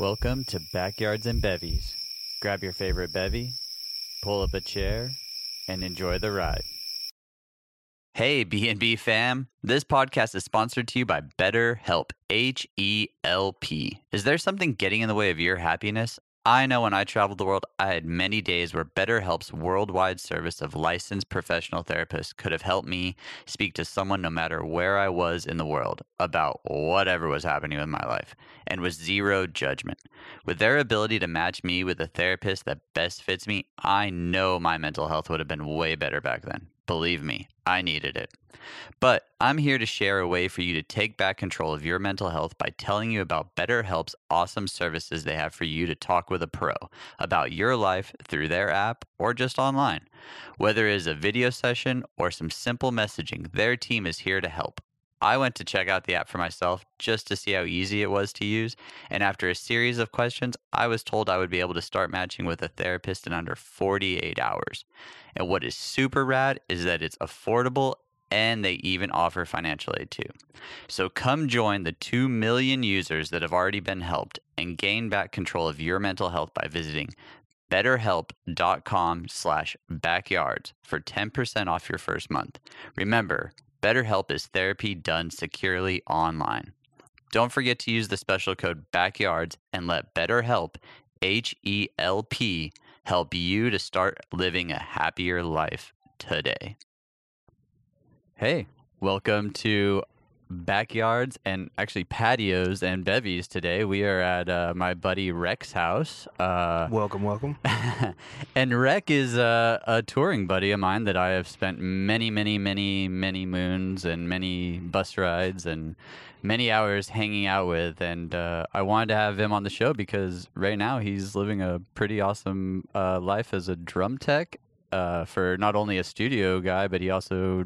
Welcome to Backyards and Bevies. Grab your favorite bevy, pull up a chair, and enjoy the ride. Hey, B&B fam. This podcast is sponsored to you by BetterHelp, H E L P. Is there something getting in the way of your happiness? I know when I traveled the world, I had many days where BetterHelp's worldwide service of licensed professional therapists could have helped me speak to someone no matter where I was in the world about whatever was happening with my life and with zero judgment. With their ability to match me with a therapist that best fits me, I know my mental health would have been way better back then. Believe me, I needed it. But I'm here to share a way for you to take back control of your mental health by telling you about BetterHelp's awesome services they have for you to talk with a pro about your life through their app or just online. Whether it is a video session or some simple messaging, their team is here to help. I went to check out the app for myself just to see how easy it was to use, and after a series of questions, I was told I would be able to start matching with a therapist in under 48 hours. And what is super rad is that it's affordable and they even offer financial aid too. So come join the 2 million users that have already been helped and gain back control of your mental health by visiting betterhelp.com slash backyards for 10% off your first month. Remember, BetterHelp is therapy done securely online. Don't forget to use the special code BACKYARDS and let BetterHelp, H E L P, help you to start living a happier life today. Hey, welcome to backyards and actually patios and bevies today. We are at uh, my buddy Rec's house. Uh, Welcome, welcome. and Rec is a, a touring buddy of mine that I have spent many, many, many, many moons and many bus rides and many hours hanging out with. And uh, I wanted to have him on the show because right now he's living a pretty awesome uh, life as a drum tech uh, for not only a studio guy, but he also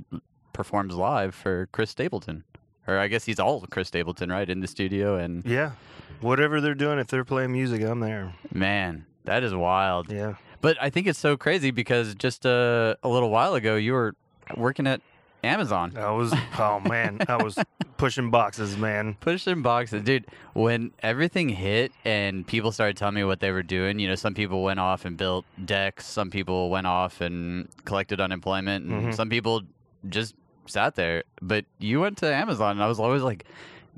performs live for Chris Stapleton. Or I guess he's all Chris Stapleton, right, in the studio. And Yeah. Whatever they're doing, if they're playing music, I'm there. man, that is wild. Yeah. But I think it's so crazy because just uh, a little while ago you were working at Amazon. I was, oh man, I was pushing boxes, man. Pushing boxes, dude. When everything hit and people started telling me what they were doing, you know, some people went off and built decks, some people went off and collected unemployment, and Mhm. some people just sat there. But you went to Amazon, and I was always like,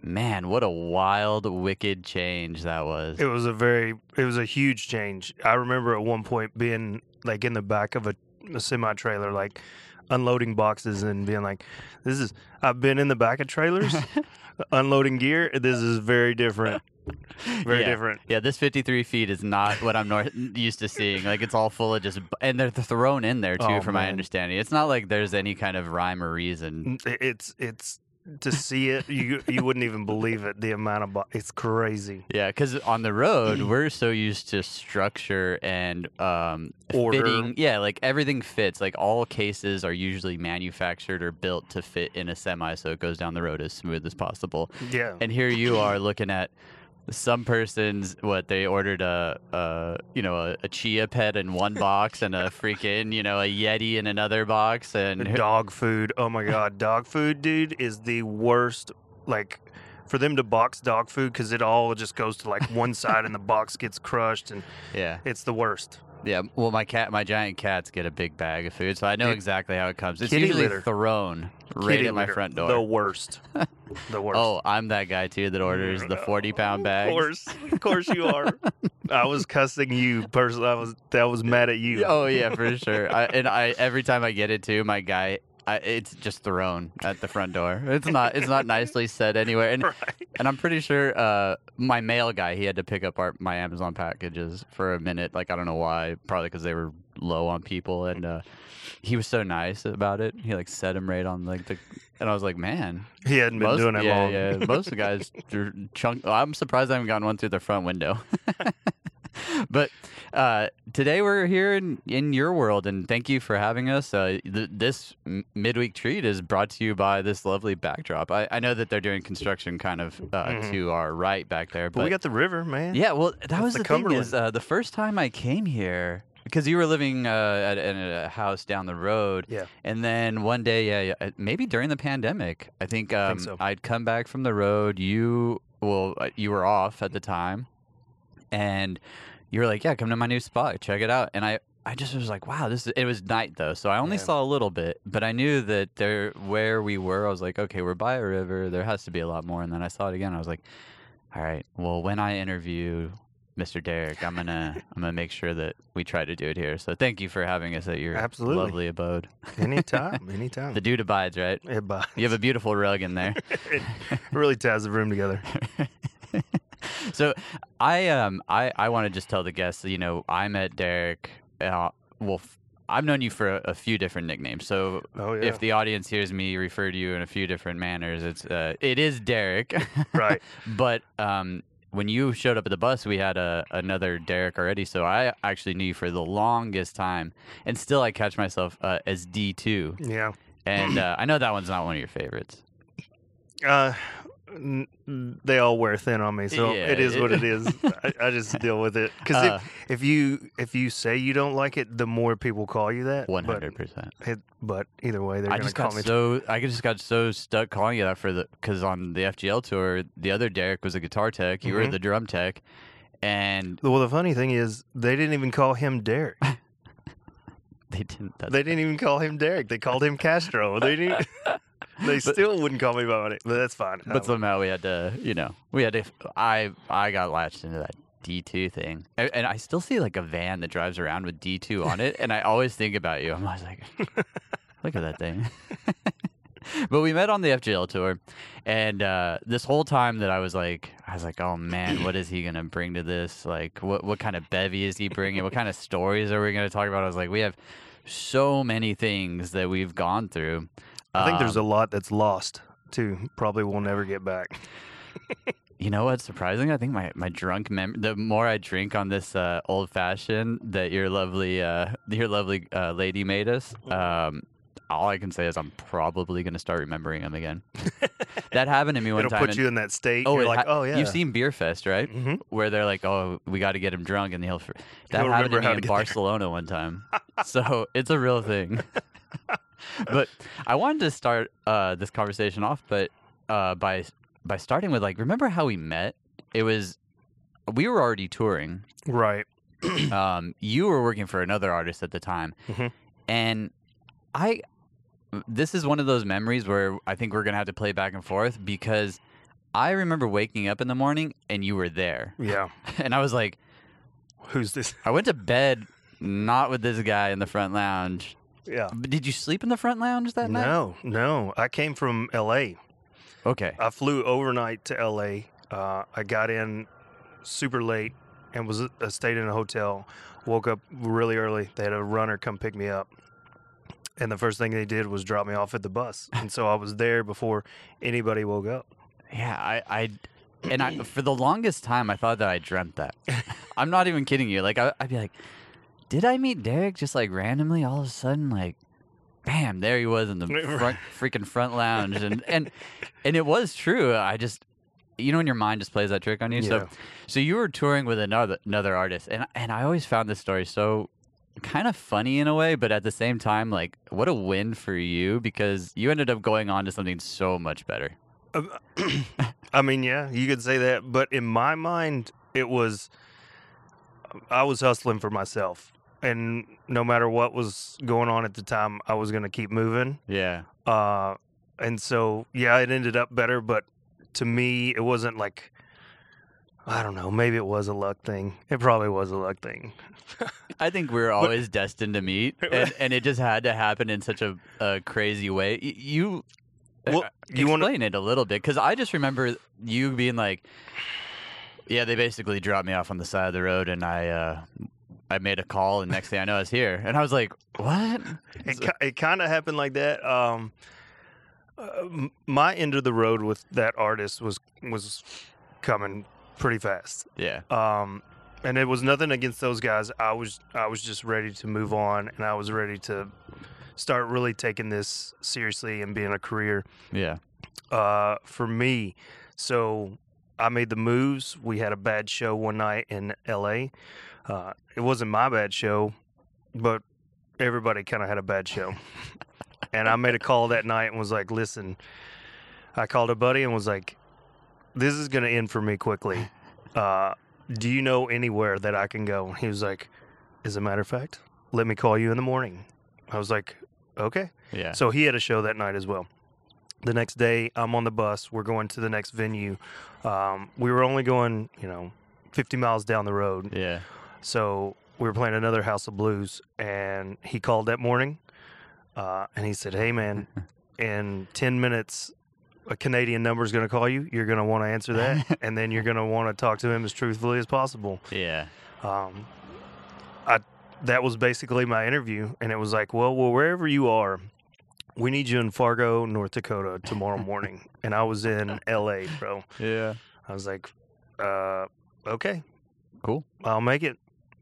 man, what a wild, wicked change that was. It was a very, it was a huge change. I remember at one point being like in the back of a, a semi trailer, like unloading boxes and being like, this is, I've been in the back of trailers unloading gear. This is very different. Very Yeah. different. Yeah, this 53 feet is not what I'm used to seeing. Like it's all full of just, and they're thrown in there too, Oh, from my understanding. It's not like there's any kind of rhyme or reason. It's, it's, to see it, you you wouldn't even believe it. The amount of, bo- it's crazy. Yeah, because on the road we're so used to structure and um, Order. fitting. Yeah, like everything fits. Like all cases are usually manufactured or built to fit in a semi, so it goes down the road as smooth as possible. Yeah. And here you are looking at some person's what they ordered a, a you know a, a chia pet in one box and a freaking you know a yeti in another box and dog food. Oh my god, dog food, dude, is the worst. Like for them to box dog food because it all just goes to like one side and the box gets crushed and yeah it's the worst. Yeah well my cat my giant cats get a big bag of food so I know Dude, exactly how it comes it's usually litter. thrown right Kitty at my litter, front door The worst. The worst. oh I'm that guy too that orders the 40 pound bag. Of course, of course you are. I was cussing you personally. I was that was mad at you. Oh yeah, for sure. I, and I every time I get it too, my guy, I, it's just thrown at the front door. It's not. It's not nicely set anywhere. And Right. and I'm pretty sure uh, my mail guy, he had to pick up our my Amazon packages for a minute. Like I don't know why. Probably because they were low on people. And uh, he was so nice about it. He like set him right on like the. And I was like, man, He hadn't been most, doing it yeah, long. yeah. Most of the guys chunk. I'm surprised I haven't gotten one through the front window. but uh, today we're here in, in your world, and thank you for having us. Uh, th- this m- midweek treat is brought to you by this lovely backdrop. I, I know that they're doing construction kind of uh, Mhm. to our right back there, But we got the river, man. yeah, well, that That's was the the, thing is uh, the first time I came here because you were living uh, at, in a house down the road, Yeah. and then one day, yeah, uh, maybe during the pandemic, I think, um, so. I'd come back from the road. You, well, you were off at the time, and you were like, "Yeah, come to my new spot, check it out." And I, I just was like, "Wow, this." Is, it was night though, so I only Yeah. saw a little bit, but I knew that there, where we were, I was like, "Okay, we're by a river. There has to be a lot more." And then I saw it again. I was like, "All right, well, when I interview." Mr. Derek, I'm gonna I'm gonna make sure that we try to do it here. So thank you for having us at your Absolutely. lovely abode. Anytime, anytime. The dude abides, right? it, bu- You have a beautiful rug in there. it really ties the room together. so I um I I want to just tell the guests, you know, I met Derek. Uh, well, f- I've known you for a, a few different nicknames. So Oh yeah, if the audience hears me refer to you in a few different manners, it's uh, it is Derek. right. but um. When you showed up at the bus, we had a, another Derek already, so I actually knew you for the longest time, and still I catch myself uh, as D two, Yeah. and uh, I know that one's not one of your favorites. Uh, they all wear thin on me, so Yeah, it is what it- it is. I, I just deal with it because Uh, if, if you if you say you don't like it, the more people call you that. Hundred percent. But either way, they're I gonna just call got me. so I just got so stuck calling you that for the because on the FGL tour, the other Derek was a guitar tech, you were Mhm. the drum tech, and well, the funny thing is, they didn't even call him Derek. they didn't. They didn't even call him Derek. They called him Castro. They didn't. they still wouldn't call me by my name, but that's fine. but somehow we had to, you know, we had to. I I got latched into that D two thing, and, and I still see like a van that drives around with D two on it, and I always think about you. I'm always like, look at that thing. but we met on the FGL tour, and uh, this whole time that I was like, I was like, oh man, what is he gonna bring to this? Like, what what kind of bevy is he bringing? What kind of stories are we gonna talk about? I was like, we have so many things that we've gone through. I think there's Um, a lot that's lost too. Probably will never get back. You know what's surprising? I think my, my drunk mem the more I drink on this uh, old fashioned that your lovely uh, your lovely uh, lady made us, um, all I can say is I'm probably gonna start remembering them again. that happened to me one It'll time. put and- you in that state. oh, you're like, ha- oh yeah. You've seen Beerfest, right? hmm Where they're like, "Oh, we got to get him drunk," and he'll. Fr- that He'll happened to me how in to get there. Barcelona one time, so it's a real thing. But I wanted to start uh, this conversation off, but uh, by by starting with like, remember how we met? It was we were already touring. Right. Um, you were working for another artist at the time, Mhm. and I. This is one of those memories where I think we're gonna have to play back and forth because I remember waking up in the morning and you were there, Yeah. and I was like. Who's this? I went to bed not with this guy in the front lounge. Yeah. But Did you sleep in the front lounge that night? No, no. I came from L.A. Okay. I flew overnight to L.A. Uh, I got in super late and was uh, stayed in a hotel. Woke up really early. They had a runner come pick me up, and the first thing they did was drop me off at the bus. And so I was there before anybody woke up. Yeah, I, I, and I for the longest time I thought that I dreamt that. I'm not even kidding you. Like I, I'd be like, did I meet Derek just like randomly all of a sudden like, bam, there he was in the front freaking front lounge, and and and it was true. I just. You know when your mind just plays that trick on you. Yeah. So, so you were touring with another another artist, and and I always found this story so kind of funny in a way, but at the same time, like what a win for you because you ended up going on to something so much better. Um, I mean, yeah, you could say that, but in my mind, it was I was hustling for myself, and no matter what was going on at the time, I was going to keep moving. Yeah. Uh, and so, yeah, it ended up better, but to me, it wasn't like I don't know. Maybe it was a luck thing. It probably was a luck thing. I think we were always destined to meet, and, and it just had to happen in such a, a crazy way. You, Well, uh, you wanna- explain it a little bit because I just remember you being like, "Yeah, they basically dropped me off on the side of the road, and I, uh, I made a call, and next thing I know, I was here." And I was like, "What?" It, ki- it kind of happened like that. Um, uh, my end of the road with that artist was was coming pretty fast. Yeah, Um, and it was nothing against those guys. I was I was just ready to move on, and I was ready to start really taking this seriously and being a career yeah, uh, for me. So I made the moves. We had a bad show one night in L.A. Uh, it wasn't my bad show, but everybody kind of had a bad show. and I made a call that night and was like, "Listen," I called a buddy and was like, "This is going to end for me quickly. Uh, Do you know anywhere that I can go? He was like, As a matter of fact, let me call you in the morning. I was like, Okay. Yeah. So he had a show that night as well. The next day, I'm on the bus. We're going to the next venue. Um, we were only going, you know, 50 miles down the road. yeah. So we were playing another House of Blues, and he called that morning, uh, and he said, "Hey, man, in 10 minutes." A Canadian number is going to call you. You're going to want to answer that, and then you're going to want to talk to him as truthfully as possible. Yeah. Um, I that was basically my interview, and it was like, well, well, wherever you are, we need you in Fargo, North Dakota tomorrow morning, and I was in L.A., bro. Yeah. I was like, uh, okay, Cool. I'll make it.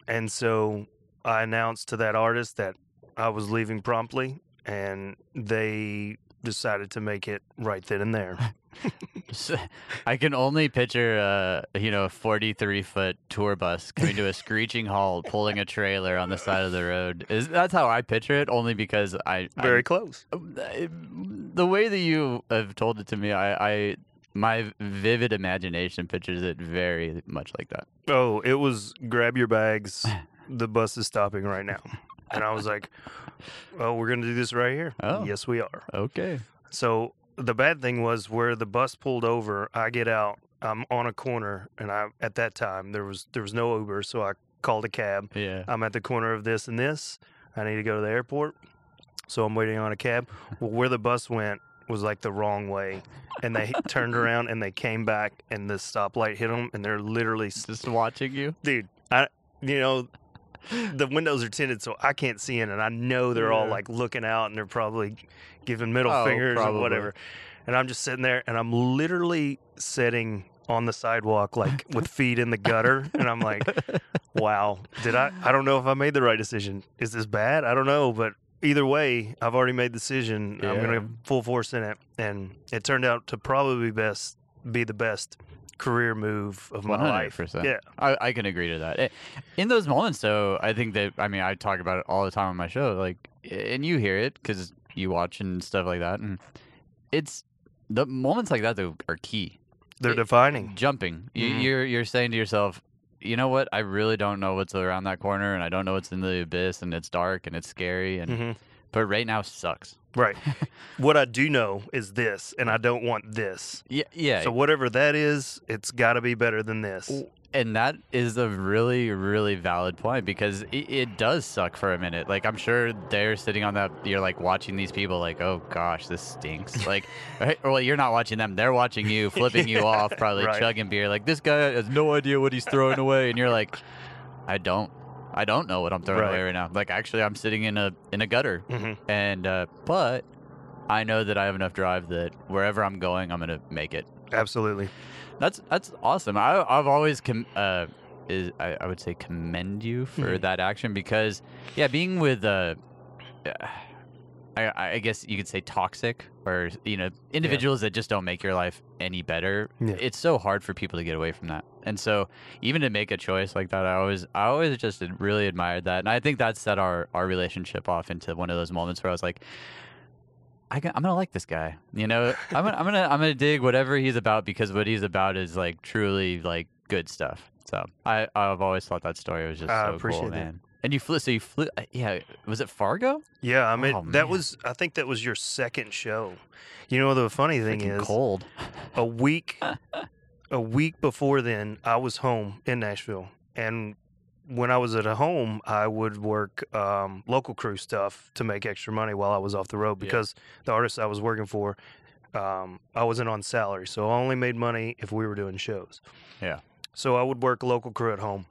And so I announced to that artist that I was leaving promptly, and they decided to make it right then and there. I can only picture, uh, you know, a 43 foot tour bus coming to a screeching halt, pulling a trailer on the side of the road. Is that's how I picture it? Only because I Very close. I, the way that you have told it to me, I, I my vivid imagination pictures it very much like that. Oh, it was grab your bags. The bus is stopping right now. And I was like, oh, we're going to do this right here. Oh. Yes, we are. Okay. So the bad thing was where the bus pulled over, I get out, I'm on a corner, and I at that time there was there was no Uber, so I called a cab. Yeah. I'm at the corner of this and this. I need to go to the airport, so I'm waiting on a cab. Well, where the bus went was like the wrong way, and they turned around and they came back, and the stoplight hit them, and they're literally, Just watching you. dude. I you know. The windows are tinted, so I can't see in, and I know they're all like looking out, and they're probably giving middle Oh, fingers probably. or whatever. And I'm just sitting there, and I'm literally sitting on the sidewalk, like with feet in the gutter, and I'm like, wow, did I? I don't know if I made the right decision. Is this bad? I don't know, but either way, I've already made the decision. I'm going to have full force in it, and it turned out to probably best be the best career move of my life. 100%. Yeah, I, I can agree to that. In those moments, though, I think that I mean I talk about it all the time on my show, like, and you hear it because you watch and stuff like that, and it's the moments like that though are key. they're It- defining. Jumping, Mhm. you're you're saying to yourself, you know what? I really don't know what's around that corner, and I don't know what's in the abyss, and it's dark and it's scary, and hmm but right now sucks. Right. what I do know is this, and I don't want this. Yeah, yeah. So whatever that is, it's got to be better than this. And that is a really, really valid point because it, it does suck for a minute. Like I'm sure they're sitting on that. You're like watching these people, like, oh gosh, this stinks. Like, right? well, you're not watching them; they're watching you, flipping you off, probably Right. chugging beer. Like this guy has no idea what he's throwing away, and you're like, I don't, I don't know what I'm throwing Right. away right now. Like actually, I'm sitting in a in a gutter, hmm and uh, but I know that I have enough drive that wherever I'm going, I'm gonna make it. Absolutely. That's that's awesome. I I've always com- uh is I, I would say commend you for Mhm. that action because yeah, being with uh I I guess you could say toxic or you know individuals that just don't make your life any better. Yeah. It's so hard for people to get away from that. And so even to make a choice like that, I always I always just really admired that. And I think that set our our relationship off into one of those moments where I was like I I'm gonna like this guy, you know. I'm gonna, I'm gonna, I'm gonna dig whatever he's about because what he's about is like truly like good stuff. So I, I've always thought that story was just I so appreciate cool, man. And you flew, so you flew, uh, yeah. Was it Fargo? Yeah, I mean Oh, that man. was. I think that was your second show. You know the funny thing Freaking is, cold. a week, a week before then, I was home in Nashville, and when I was at home, I would work um, local crew stuff to make extra money while I was off the road Yeah. because the artists I was working for, um, I wasn't on salary, so I only made money if we were doing shows. Yeah. So I would work local crew at home.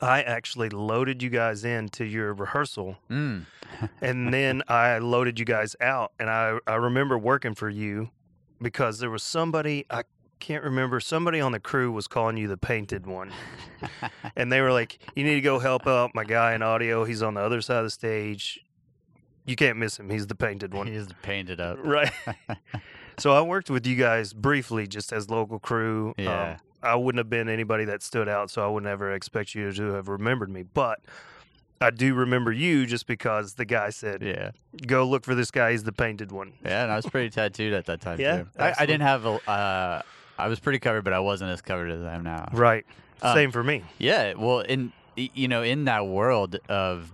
I actually loaded you guys into your rehearsal Mm. and then I loaded you guys out, and I I remember working for you because there was somebody I can't remember somebody on the crew was calling you the painted one, and they were like, "You need to go help out my guy in audio. He's on the other side of the stage. You can't miss him. He's the painted one." He's the painted up. Right. so I worked with you guys briefly, just as local crew. Um, Yeah. I wouldn't have been anybody that stood out, so I would never expect you to have remembered me. But I do remember you just because the guy said, Yeah, "Go look for this guy. He's the painted one." yeah. And I was pretty tattooed at that time Yeah, too. I, I didn't have a. Uh, I was pretty covered, but I wasn't as covered as I am now. Right. Um, Same for me. Yeah, well, in you know, in that world of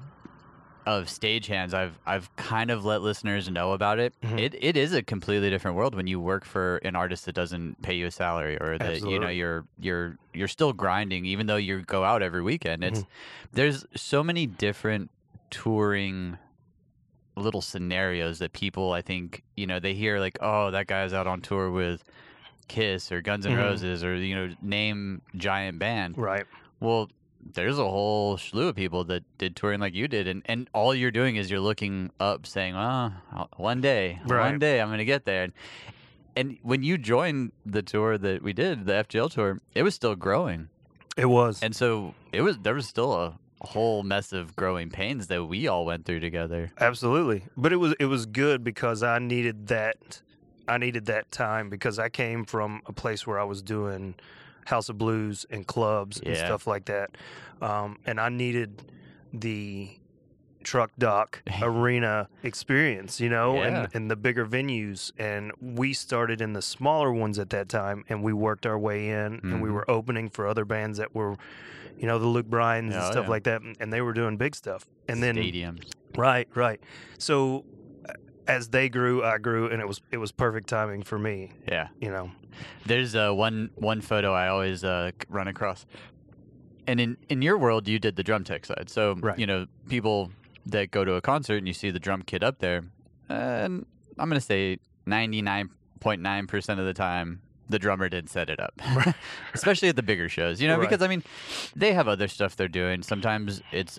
of stagehands, I've I've kind of let listeners know about it. Mhm. It it is a completely different world when you work for an artist that doesn't pay you a salary or that you know you're you're you're still grinding even though you go out every weekend. It's there's so many different touring little scenarios that people I think, you know, they hear like, "Oh, that guy's out on tour with Kiss or Guns N' Mhm. Roses or you know, name giant band." Right. Well, there's a whole slew of people that did touring like you did, and, and all you're doing is you're looking up, saying, "Well, I'll- one day, one day, I'm going to get there." And, and when you joined the tour that we did, the FGL tour, it was still growing, It was. and so it was there was still a whole mess of growing pains that we all went through together. Absolutely. But it was it was good because I needed that I needed that time because I came from a place where I was doing House of Blues and clubs and stuff like that. Um, and I needed the truck dock arena experience, you know, Yeah. and, and the bigger venues. And we started in the smaller ones at that time and we worked our way in and we Mhm. were opening for other bands that were, you know, the Luke Bryans and Oh, stuff yeah. like that. And they were doing big stuff. And then Stadiums. Right, right. So as they grew, I grew, and it was it was perfect timing for me. Yeah. You know. There's uh, one one photo I always uh, run across, and in in your world, you did the drum tech side. So Right. you know people that go to a concert and you see the drum kit up there, and I'm gonna say 99.9 percent of the time. The drummer did set it up, especially at the bigger shows, you know, Right. because I mean, they have other stuff they're doing. Sometimes it's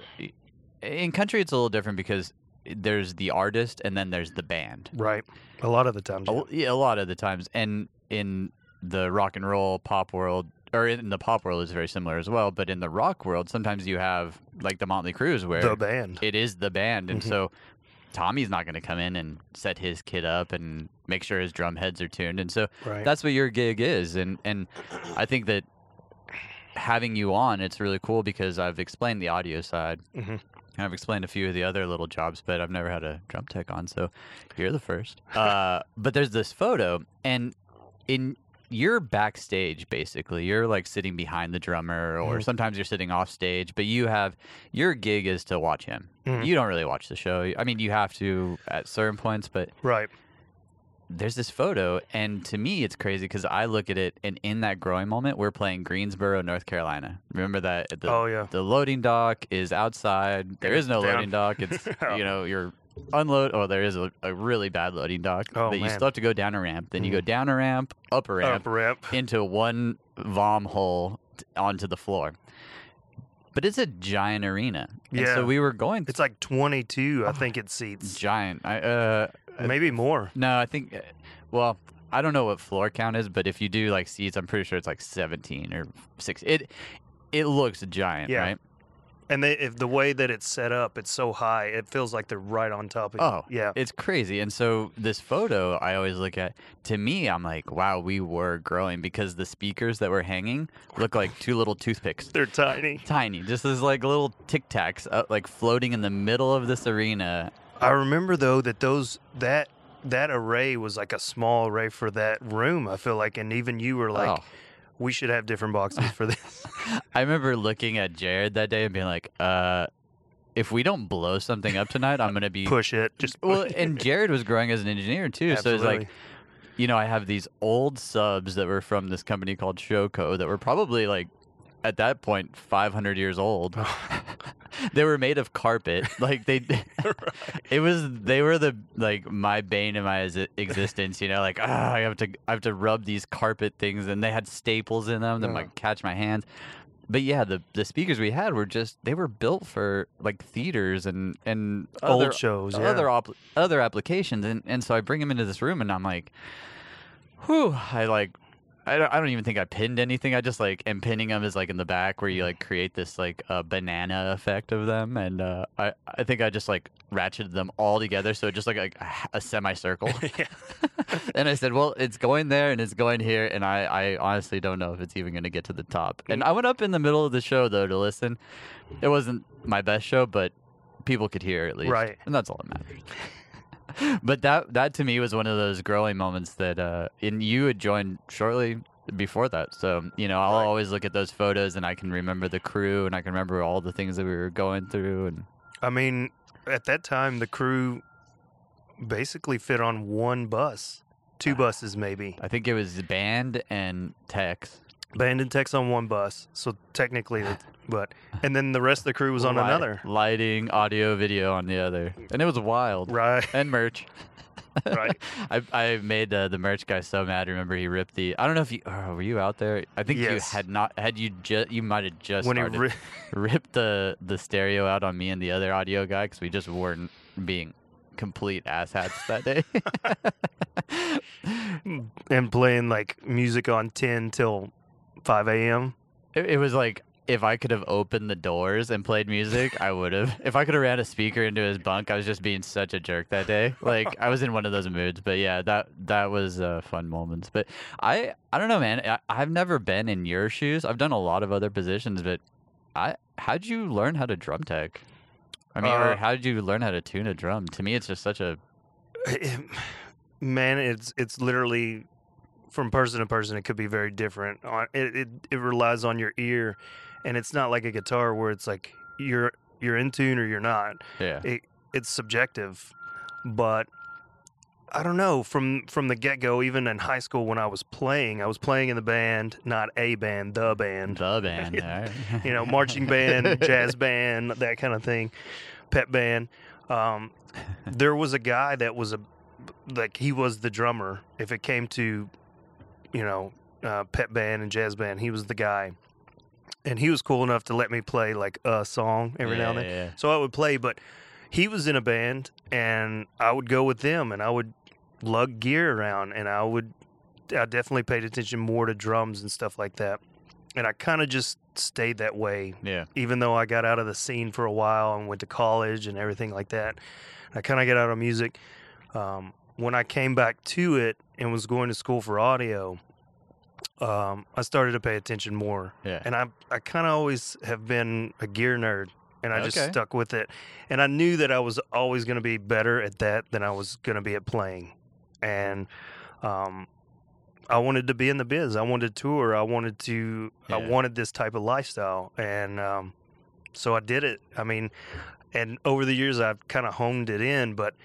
in country, it's a little different because there's the artist and then there's the band. Right. A lot of the times. yeah. A, yeah, a lot of the times, and in the rock and roll pop world, or in the pop world, is very similar as well. But in the rock world, sometimes you have like the Motley Crues, where The band. it is the band, and Mhm. so Tommy's not going to come in and set his kit up and make sure his drum heads are tuned, and so Right. that's what your gig is, and and I think that having you on, it's really cool because I've explained the audio side. Mhm. and I've explained a few of the other little jobs, but I've never had a drum tech on, so you're the first. Uh, but there's this photo, and in you're backstage basically. You're like sitting behind the drummer, or Mhm. sometimes you're sitting off stage. But you have your gig is to watch him. Mhm. You don't really watch the show. I mean, you have to at certain points, but right. There's this photo, and to me, it's crazy because I look at it, and in that growing moment, we're playing Greensboro, North Carolina. Remember that? The, oh yeah. the loading dock is outside. There is no Down. loading dock. It's you know you're unload. Oh, there is a, a really bad loading dock. Oh, but you still have to go down a ramp. Then you go Mhm. down a ramp, up a ramp, Up ramp. into one vom hole t- onto the floor. But it's a giant arena. And Yeah. so we were going It's like 22, Oh. I think it seats. giant. I uh Maybe more. no, I think uh, well, I don't know what floor count is, but if you do like seats, I'm pretty sure it's like 17 or 6. It it looks giant, Yeah. right? And they, if the way that it's set up, it's so high, it feels like they're right on top of you. Oh. Yeah. It's crazy. And so this photo I always look at to me I'm like, wow, we were growing because the speakers that were hanging look like two little toothpicks. They're tiny. Tiny, just as like little tic tacs, uh, like floating in the middle of this arena. I remember though that those that that array was like a small array for that room. I feel like, and even you were like, oh, we should have different boxes for this. I remember looking at Jared that day and being like, uh, if we don't blow something up tonight, I'm gonna be Push it. Just well. And Jared was growing as an engineer too, so it's like, you know, I have these old subs that were from this company called Showco that were probably like at that point 500 years old. they were made of carpet. Like they, it was they were the like my bane in my existence. You know, like ah, I have to I have to rub these carpet things, and they had staples in them that Uh. might catch my hands. But yeah, the the speakers we had were just they were built for like theaters and and Old other, shows, yeah. other op- other applications, and and so I bring them into this room, and I'm like, whew, I like. I don't, I don't even think I pinned anything. I just like am pinning them is like in the back where you like create this like uh, banana effect of them, and uh, I I think I just like ratcheted them all together, so it just like a, a semicircle. and I said, well, it's going there and it's going here, and I I honestly don't know if it's even going to get to the top. And I went up in the middle of the show though to listen. It wasn't my best show, but people could hear at least, Right. And that's all that matters. But that that to me was one of those growing moments that uh and you had joined shortly before that. So, you know, I'll Right. always look at those photos and I can remember the crew and I can remember all the things that we were going through and I mean, at that time, the crew basically fit on one bus, two Ah. buses maybe. I think it was band and techs. Band and techs on one bus, so technically, but and then the rest of the crew was on Light- another. Lighting, audio, video on the other. And it was wild. Right, And merch. Right. I, I made uh, the merch guy so mad. Remember, he ripped the. I don't know if you oh, were you out there. I think you had not. Had you just you might have just when he ri- ripped the the stereo out on me and the other audio guy because we just weren't being complete asshats that day. and playing like music on ten till five a.m. it, it was like if I could have opened the doors and played music, I would have. If I could have ran a speaker into his bunk, I was just being such a jerk that day. Like I was in one of those moods. But yeah, that that was uh, fun moments. But I I don't know, man. I, I've never been in your shoes. I've done a lot of other positions, but I how'd you learn how to drum tech? I mean, or Uh, how did you learn how to tune a drum? To me, it's just such a Man, it's it's literally from person to person. It could be very different. It, it it relies on your ear, and it's not like a guitar where it's like you're you're in tune or you're not. yeah. It it's subjective, but I don't know. From from the get go, even in high school when I was playing, I was playing in the band, not a band, the band. The band, right. you know, marching band, jazz band, that kind of thing, pep band. Um, there was a guy that was a like he was the drummer. If it came to, you know, uh, pep band and jazz band, he was the guy, and he was cool enough to let me play like a song every now and then. Yeah, yeah. So I would play, but he was in a band, and I would go with them, and I would lug gear around, and I would, I definitely paid attention more to drums and stuff like that, and I kind of just stayed that way, Yeah. even though I got out of the scene for a while and went to college and everything like that. I kind of got out of music. Um, when I came back to it and was going to school for audio, um, I started to pay attention more Yeah. and I I kind of always have been a gear nerd, and I just Okay. stuck with it. And I knew that I was always going to be better at that than I was going to be at playing, and um, I wanted to be in the biz. I wanted to tour. I wanted to. I Yeah. wanted this type of lifestyle, and um, so I did it. I mean, and over the years I've kind of honed it in, but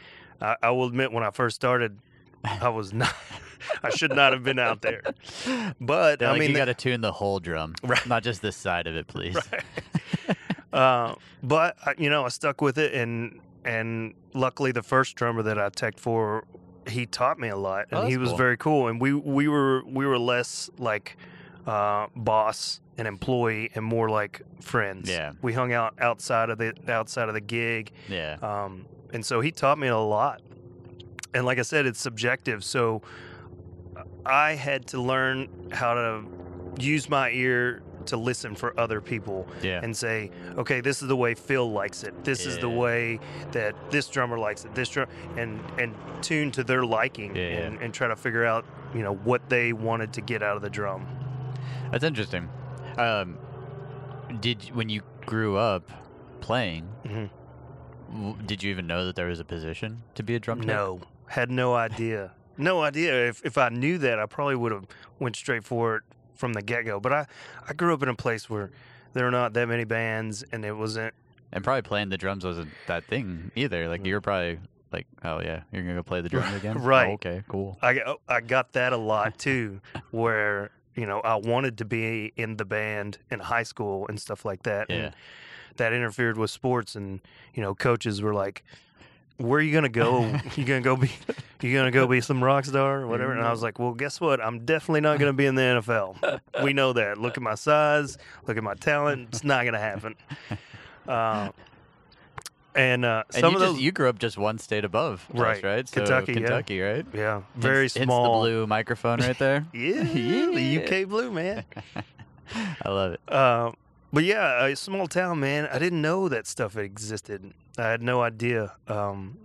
I, I will admit when I first started, I was not. I should not have been out there. But They're I mean, you got to tune the whole drum, Right. not just this side of it, please. uh, but you know, I stuck with it, and and luckily, the first drummer that I teched for, he taught me a lot, Oh, and he was cool. very cool. And we we were we were less like uh, boss and employee, and more like friends. Yeah. we hung out outside of the outside of the gig, Yeah. um, and so he taught me a lot. And like I said, it's subjective, so I had to learn how to use my ear to listen for other people Yeah. and say, okay, this is the way Phil likes it. This is the way that this drummer likes it. This drum and and tune to their liking Yeah, yeah. and, and try to figure out you know what they wanted to get out of the drum. That's interesting. Um, did when you grew up playing, Mhm. w- did you even know that there was a position to be a drum tech? No, had no idea. No idea. If if I knew that, I probably would have went straight for it from the get go. But I I grew up in a place where there were not that many bands, and it wasn't. And probably playing the drums wasn't that thing either. Like you were probably like, oh yeah, you're gonna go play the drums again. Oh, Right. okay. Cool. I got- oh, I got that a lot too, where you know I wanted to be in the band in high school and stuff like that. Yeah. And that interfered with sports, and you know coaches were like, "Where are you gonna go? you gonna go be? You gonna go be some rock star or whatever?" And I was like, "Well, guess what? I'm definitely not gonna be in the NFL. we know that. Look at my size. Look at my talent. It's not gonna happen." Uh, and uh, And some you of just those, you grew up just one state above, us, Right. Right. So, Kentucky, yeah. Kentucky, right? yeah, very Hence- hence small. the blue microphone right there. Yeah, yeah, the UK blue man. I love it. Uh, but yeah, a small town, man. I didn't know that stuff existed. I had no idea. Um,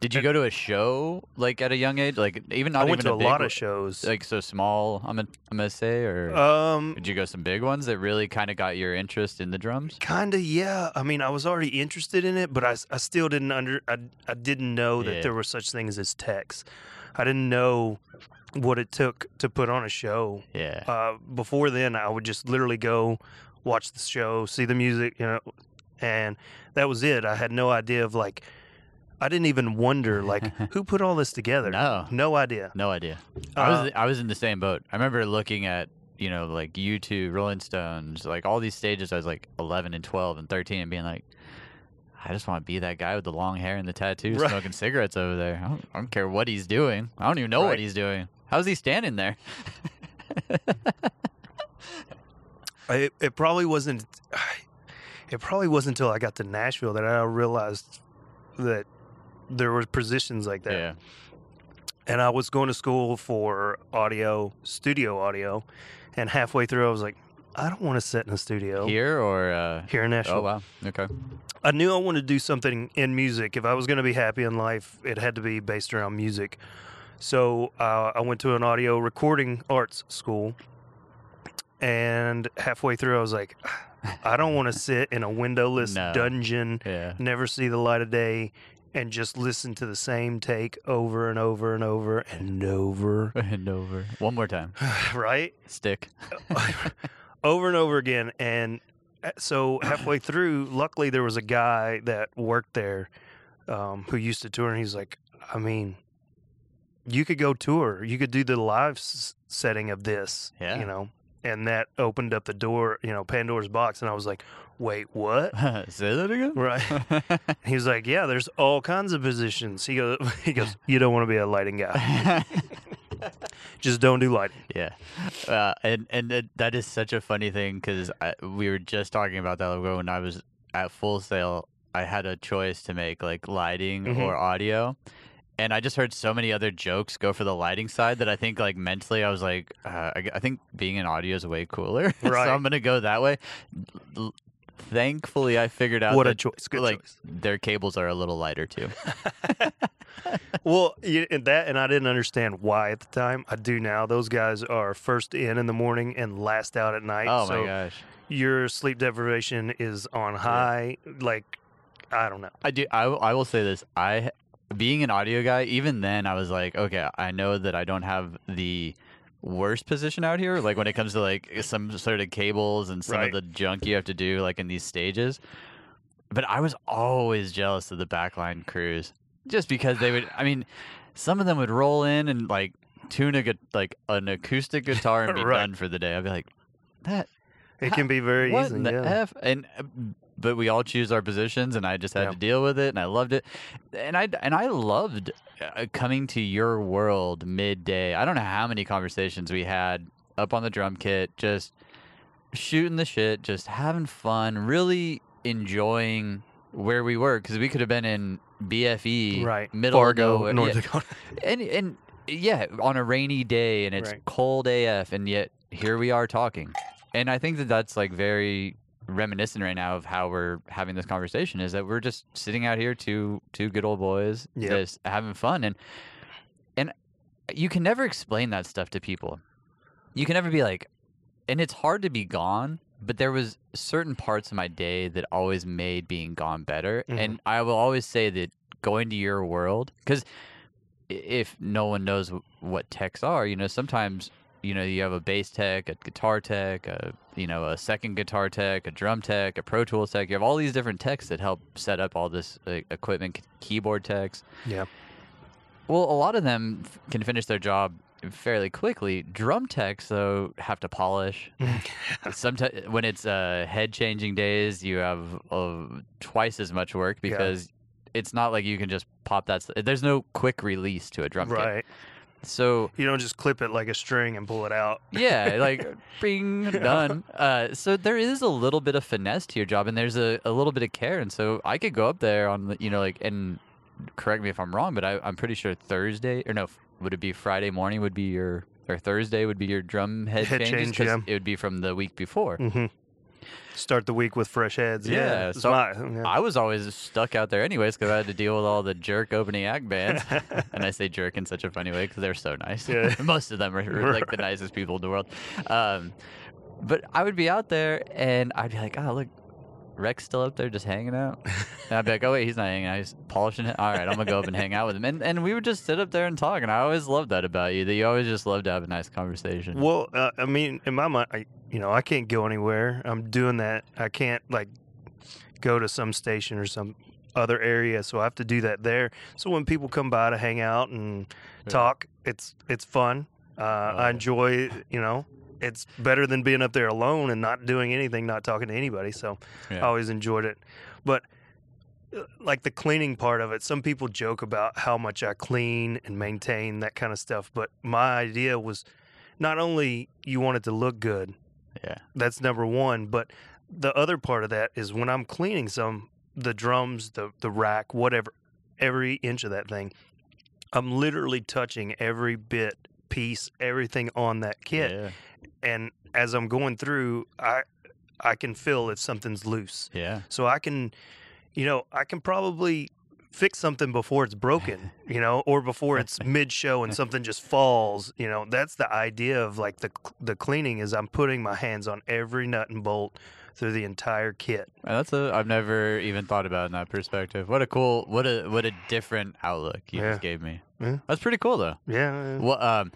Did you go to a show like at a young age? Like even not I went even to a big lot of shows. like so small. I'm gonna, I'm gonna say, or um, did you go some big ones that really kind of got your interest in the drums? kind of, yeah. I mean, I was already interested in it, but I, I still didn't under. I, I didn't know that Yeah. there were such things as techs. I didn't know what it took to put on a show. Yeah. Uh, before then, I would just literally go watch the show, see the music, you know, and that was it. I had no idea of like, I didn't even wonder like who put all this together. No. no idea. No idea. I was Uh, I was in the same boat. I remember looking at you know like U2, Rolling Stones, like all these stages. I was like 11 and 12 and 13, and being like, I just want to be that guy with the long hair and the tattoos, Right. smoking cigarettes over there. I don't, I don't care what he's doing. I don't even know what he's doing. How's he standing there? It, it probably wasn't. It probably wasn't until I got to Nashville that I realized that there were positions like that. yeah. And I was going to school for audio, studio audio, and halfway through I was like, I don't want to sit in a studio Here or uh, here in Nashville. oh wow, okay, I knew I wanted to do something in music. If I was going to be happy in life, it had to be based around music. So uh, I went to an audio recording arts school, and halfway through, I was like, I don't want to sit in a windowless No. dungeon, yeah, never see the light of day, and just listen to the same take over and over and over and over, and over one more time. right? Stick. over and over again. And uh, so halfway through, luckily there was a guy that worked there um, who used to tour, and he's like, I mean, you could go tour, you could do the live s- setting of this, Yeah. you know. And that opened up the door, you know, Pandora's box, and I was like, "Wait, what?" Say that again. Right? He was like, "Yeah, there's all kinds of positions." He goes, "He goes, you don't want to be a lighting guy. Just don't do lighting." Yeah, uh, and and that is such a funny thing because we were just talking about that ago when I was at Full Sail. I had a choice to make like lighting Mhm. or audio, and I just heard so many other jokes go for the lighting side that I think like mentally I was like, uh, I, I think being in audio is way cooler, Right. so I'm gonna go that way. L- Thankfully, I figured out What a choice! Good like choice. their cables are a little lighter too. Well, you- and that, and I didn't understand why at the time. I do now. Those guys are first in in the morning and last out at night. oh so my gosh. your sleep deprivation is on high. Like, I don't know. I do. I, I will say this. I, being an audio guy, even then, I was like, okay, I know that I don't have the worst position out here. Like when it comes to like some sort of cables and some Right. of the junk you have to do, like in these stages. But I was always jealous of the backline crews, just because they would. I mean, some of them would roll in and like tune a like an acoustic guitar and be Right. done for the day. I'd be like, that It Ha- can be very easy. yeah. f? And uh, but we all choose our positions, and I just had Yeah. to deal with it, and I loved it, and I and I loved uh, coming to your world midday. I don't know how many conversations we had up on the drum kit, just shooting the shit, just having fun, really enjoying where we were because we could have been in BFE, right. middle Fargo, of North yeah, Dakota. and and yeah, on a rainy day and it's Right. cold AF, and yet here we are talking. And I think that that's like very reminiscent right now of how we're having this conversation. Is that we're just sitting out here, two two good old boys, Yep. just having fun, and and you can never explain that stuff to people. You can never be like, and it's hard to be gone. But there was certain parts of my day that always made being gone better, Mhm. and I will always say that going to your world because if no one knows what techs are, you know, sometimes you know you have a bass tech, a guitar tech, a you know a second guitar tech, a drum tech, a Pro Tools tech. You have all these different techs that help set up all this uh, equipment, keyboard techs. Yeah. Well, a lot of them f- can finish their job fairly quickly. Drum techs though have to polish. Sometimes when it's uh, head changing days, you have uh, twice as much work Yeah. because it's not like you can just pop that. There's no quick release to a drum kit. So You don't just clip it like a string and pull it out. yeah, like bing done. Uh, so there is a little bit of finesse to your job, and there's a, a little bit of care. And so I could go up there on the, you know, like, and correct me if I'm wrong, but I, I'm pretty sure Thursday or no, would it be Friday morning? Would be your or Thursday would be your drum head, Head changes change, yeah. it would be from the week before. hmm Start the week with fresh heads. Yeah. Yeah, so my- yeah. I was always stuck out there anyways because I had to deal with all the jerk opening act bands. and I say jerk in such a funny way because they're so nice. Yeah. Most of them are, are like the nicest people in the world. Um, but I would be out there and I'd be like, oh, look, Rex still up there just hanging out? And I'd be like, oh wait, he's not hanging out. He's polishing it. All right, I'm gonna go up and hang out with him. And and we would just sit up there and talk. And I always loved that about you. That you always just love to have a nice conversation. Well, uh, I mean, in my mind, I, you know, I can't go anywhere. I'm doing that. I can't like go to some station or some other area, so I have to do that there. So when people come by to hang out and Yeah. talk, it's it's fun. Uh, I enjoy, you know, it's better than being up there alone and not doing anything, not talking to anybody. So I always enjoyed it. But uh, like the cleaning part of it, some people joke about how much I clean and maintain that kind of stuff. But my idea was not only you want it to look good, Yeah. that's number one, but the other part of that is when I'm cleaning some the drums, the the rack, whatever, every inch of that thing, I'm literally touching every bit, piece, everything on that kit Yeah. and as I'm going through, I I can feel if something's loose. Yeah. So I can, you know, I can probably fix something before it's broken, you know, or before it's mid show and something just falls. You know, that's the idea of like the the cleaning is I'm putting my hands on every nut and bolt through the entire kit. And That's a I've never even thought about in that perspective. What a cool what a what a different outlook you Yeah. just gave me. Yeah. That's pretty cool though. Yeah. Well, um,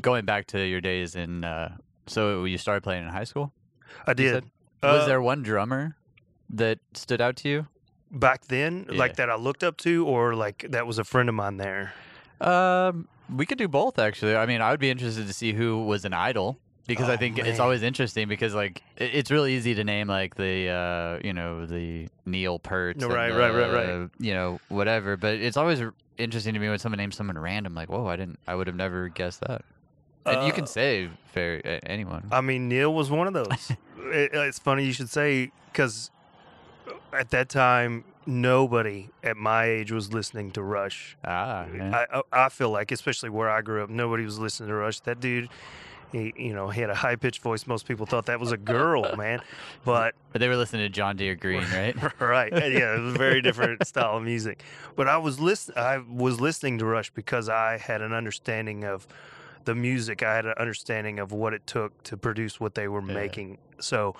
going back to your days in, uh, so you started playing in high school. I did. said? Was Uh, there one drummer that stood out to you? back then, Yeah. like that I looked up to, or like that was a friend of mine there? Um, we could do both actually. I mean, I would be interested to see who was an idol because I Oh, think it's always interesting because like it- it's really easy to name like the uh, you know the Neil Peart, No, right, right, right, right. You know whatever, but it's always interesting to me when someone names someone random. Like, whoa, I didn't, I would have never guessed that. And you can Uh, say fair anyone. I mean, Neil was one of those. it, it's funny you should say because at that time, nobody at my age was listening to Rush. ah, yeah. I, I I feel like, especially where I grew up, nobody was listening to Rush. That dude, he you know, he had a high pitched voice. Most people thought that was a girl, man. But but they were listening to John Deere Green, right? right, yeah, it was a very different style of music. But I was listen, I was listening to Rush because I had an understanding of the music. I had an understanding of what it took to produce what they were Yeah. making. So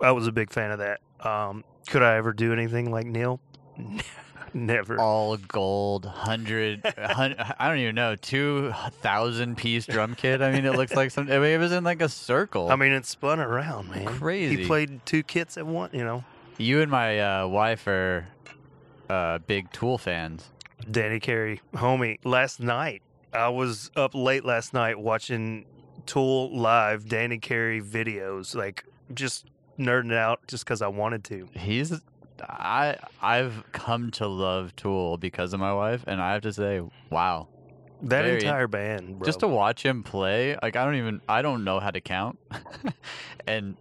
I was a big fan of that. Um, could I ever do anything like Neil? Never. All gold, hundred, I don't even know, two thousand piece drum kit. I mean, it looks like some. I mean, it was in like a circle. I mean, it spun around, man. Crazy. He played two kits at one. You know, you and my uh, wife are uh, big Tool fans. Danny Carey, homie. Last night, I was up late last night watching Tool live, Danny Carey videos, like just nerding out just because I wanted to. He's, I, I've come to love Tool because of my wife, and I have to say, wow, That Very- entire band, bro. just to watch him play, like I don't even, I don't know how to count, and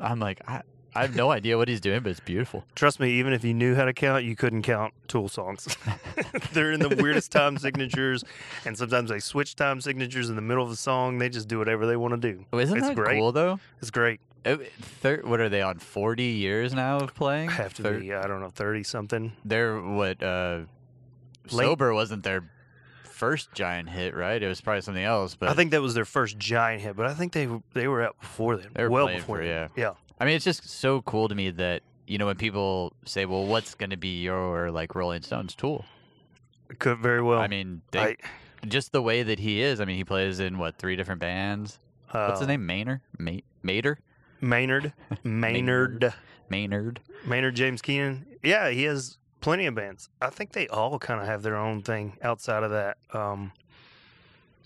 I'm like, I, I have no idea what he's doing, but it's beautiful. Trust me, even if you knew how to count, you couldn't count Tool songs. They're in the weirdest time signatures, and sometimes they switch time signatures in the middle of the song. They just do whatever they want to do. Oh, Isn't It's that great. cool though? It's great. It- thir- what are they on? Forty years now of playing? Have to Thir- be, I don't know, thirty something. They're what? Uh, Late- Sober wasn't their first giant hit, right? It was probably something else. But I think that was their first giant hit, but I think they they were out before then. They were well before for- yeah. yeah. I mean, it's just so cool to me that you know when people say, "Well, what's going to be your like Rolling Stones tool?" It Could very well. I mean, they, I, just the way that he is. I mean, he plays in what three different bands? What's his uh, name? Maynard? Ma- Mater? Maynard, Maynard, Maynard? Maynard James Keenan. Yeah, he has plenty of bands. I think they all kind of have their own thing outside of that. Um,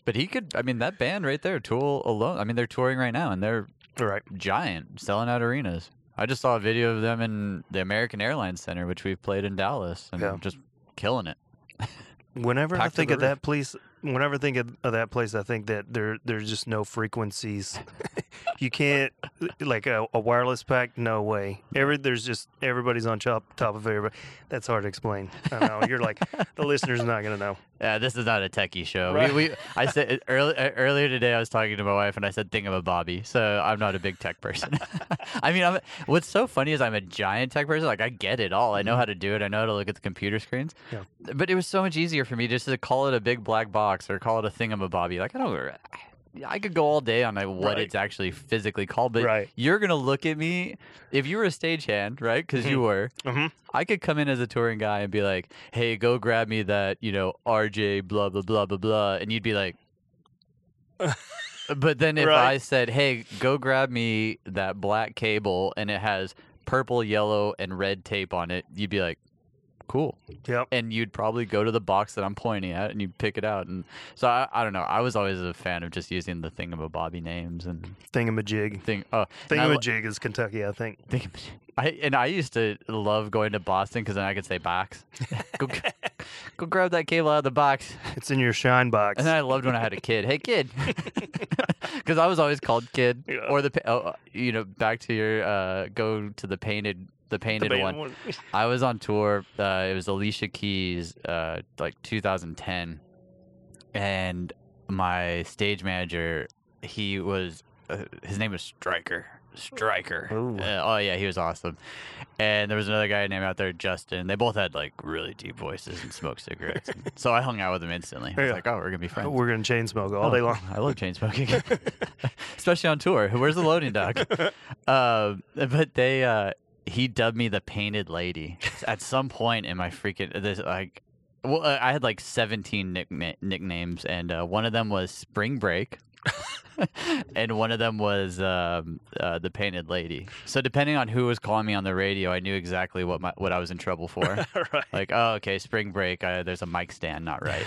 But he could. I mean, that band right there, Tool alone. I mean, they're touring right now, and they're right. giant, selling out arenas. I just saw a video of them in the American Airlines Center, which we've played in Dallas, and Yeah. just killing it. Whenever I Packed to think of that place, whenever I think of, of that place, I think that there there's just no frequencies. you can't like a, a wireless pack. No way. Every there's just everybody's on top top of everybody. That's hard to explain. I know you're like the listener's not gonna know. Yeah, this is not a techie show. Right. We, we, I said early, earlier today, I was talking to my wife, and I said, "Think of a Bobby." So I'm not a big tech person. I mean, I'm, what's so funny is I'm a giant tech person. Like I get it all. I know mm-hmm. how to do it. I know how to look at the computer screens. Yeah. But it was so much easier for me just to call it a big black box or call it a thingamabobby. Like I don't. I could go all day on like, what Right. it's actually physically called, but Right. you're gonna look at me if you were a stagehand, right? Because you were. Mhm. I could come in as a touring guy and be like, "Hey, go grab me that, you know, RJ blah blah blah blah blah," and you'd be like. but then if Right. I said, "Hey, go grab me that black cable," and it has purple, yellow, and red tape on it, you'd be like, "Cool." Yep. and you'd probably go to the box that I'm pointing at and you'd pick it out. And so I, I don't know. I was always a fan of just using the thingamabobby names and Thingamajig. thing. Oh, and I, Thingamajig is Kentucky, I think. thingamaj- I and I used to love going to Boston because then I could say box. go, go grab that cable out of the box. It's in your shine box. And then I loved when I had a kid. Hey, kid, because I was always called kid Yeah. or the oh, you know back to your uh, go to the painted the The painted band one. one. I was on tour. Uh, it was Alicia Keys, uh, like 2010, and my stage manager, he was, uh, his name was Striker. Striker. Uh, oh yeah, he was awesome. And there was another guy named out there, Justin. They both had like really deep voices and smoked cigarettes. And so I hung out with them instantly. I was Yeah. like, oh, we're gonna be friends. We're gonna chain smoke all Oh, day long. I love chain smoking, especially on tour. Where's the loading dock? Um, but they, uh, he dubbed me the painted lady at some point in my freaking this like. Well, uh, I had like 17 nickna- nicknames, and uh, one of them was Spring Break, and one of them was um, uh, the Painted Lady. So depending on who was calling me on the radio, I knew exactly what my, what I was in trouble for right. like oh okay spring break uh, there's a mic stand not right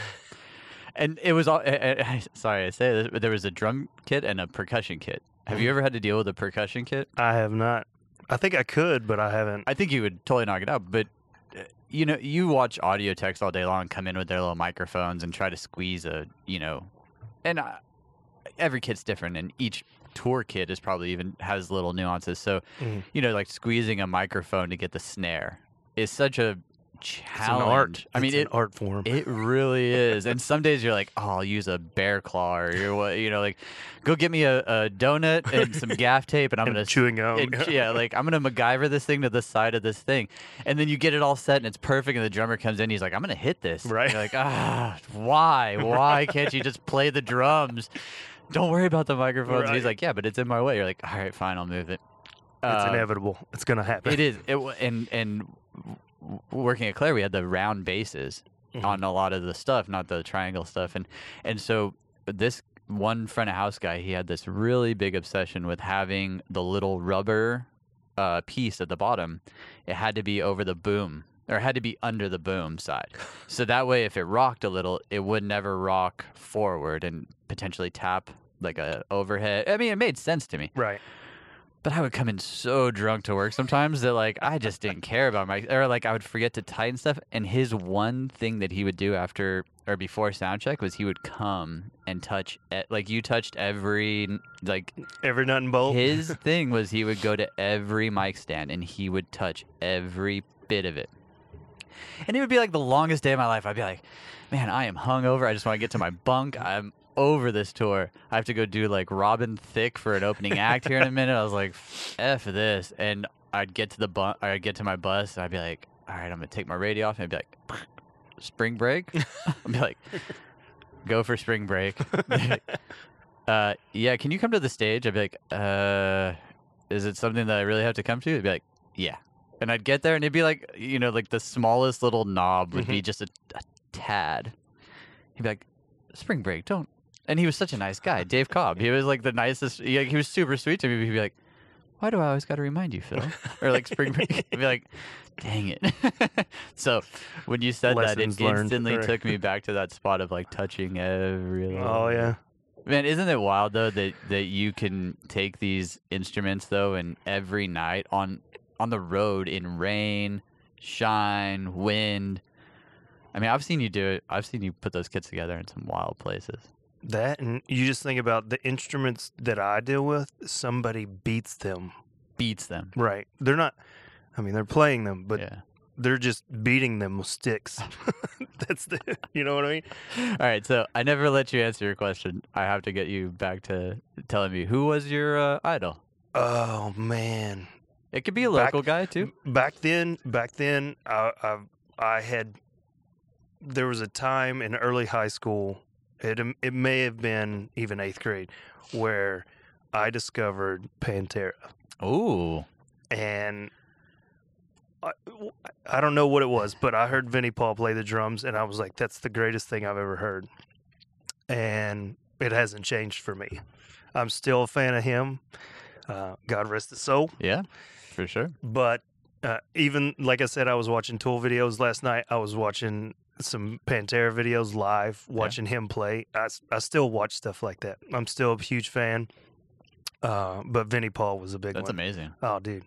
and it was all uh, uh, sorry i say this but there was a drum kit and a percussion kit have you ever had to deal with a percussion kit I have not. I think I could, but I haven't. i think you would totally knock it out but uh, you know you watch audio techs all day long come in with their little microphones and try to squeeze a you know and uh, every kit's different and each tour kit is probably even has little nuances so Mhm. you know like squeezing a microphone to get the snare is such a challenge It's an art. i mean It's it an art form. It really is. And some days you're like, oh, I'll use a bear claw or you're what, you know, like, go get me a, a donut and some gaff tape and I'm And to chewing gum. and, yeah, like I'm gonna MacGyver this thing to the side of this thing, and then you get it all set and it's perfect, and the drummer comes in, he's like, "I'm gonna hit this." Right. You're like, ah, why? Why can't you just play the drums? Don't worry about the microphones. And he's like, "Yeah, but it's in my way." You're like, "All right, fine, I'll move it." it's Um, inevitable. It's gonna happen. It is. It and and working at Clair, we had the round bases Mhm. on a lot of the stuff, not the triangle stuff, and and so this one front of house guy, he had this really big obsession with having the little rubber uh, piece at the bottom. It had to be over the boom. Or it had to be under the boom side. So that way, if it rocked a little, it would never rock forward and potentially tap like a overhead. I mean, it made sense to me. Right. But I would come in so drunk to work sometimes that like I just didn't care about my or like I would forget to tighten stuff. And his one thing that he would do after or before sound check was he would come and touch e- like you touched every like Every nut and bolt. his thing was he would go to every mic stand and he would touch every bit of it. And it would be like the longest day of my life. I'd be like, man, I am hungover. I just want to get to my bunk. I'm over this tour. I have to go do like Robin Thicke for an opening act here in a minute. I was like, F this. And I'd get to the bus, I'd get to my bus, and I'd be like, all right, I'm to take my radio off. And I'd be like, spring break? I'd be like, go for spring break. uh, yeah, can you come to the stage? I'd be like, uh, is it something that I really have to come to? I'd be like, yeah. And I'd get there and it'd be like, you know, like the smallest little knob would be just a, a tad. He'd be like, spring break, don't. And he was such a nice guy, Dave Cobb. He was like the nicest. He, he was super sweet to me. He'd be like, why do I always got to remind you, Phil? Or like spring break. I'd be like, dang it. so when you said that, it learned. instantly Right. took me back to that spot of like touching every. oh yeah. Man, isn't it wild though that that you can take these instruments though and every night on on the road in rain, shine, wind. I mean, I've seen you do it. I've seen you put those kits together in some wild places. That and you just think about the instruments that I deal with. Somebody beats them. Beats them. Right. They're not. I mean, they're playing them, but yeah. they're just beating them with sticks. That's the. You know what I mean? All right, so I never let you answer your question. I have to get you back to telling me who was your uh, idol. Oh man. It could be a Back- local guy too. Back then, back then, I, I, I had. There was a time in early high school It it may have been even eighth grade, where I discovered Pantera, Ooh. and I, I don't know what it was, but I heard Vinnie Paul play the drums, and I was like, "That's the greatest thing I've ever heard," and it hasn't changed for me. I'm still a fan of him. Uh, God rest his soul. Yeah, for sure. But uh, even like I said, I was watching Tool videos last night. I was watching some Pantera videos live, watching him play. I, I still watch stuff like that. I'm still a huge fan. Uh, but Vinnie Paul was a big That's one. amazing. Oh, dude.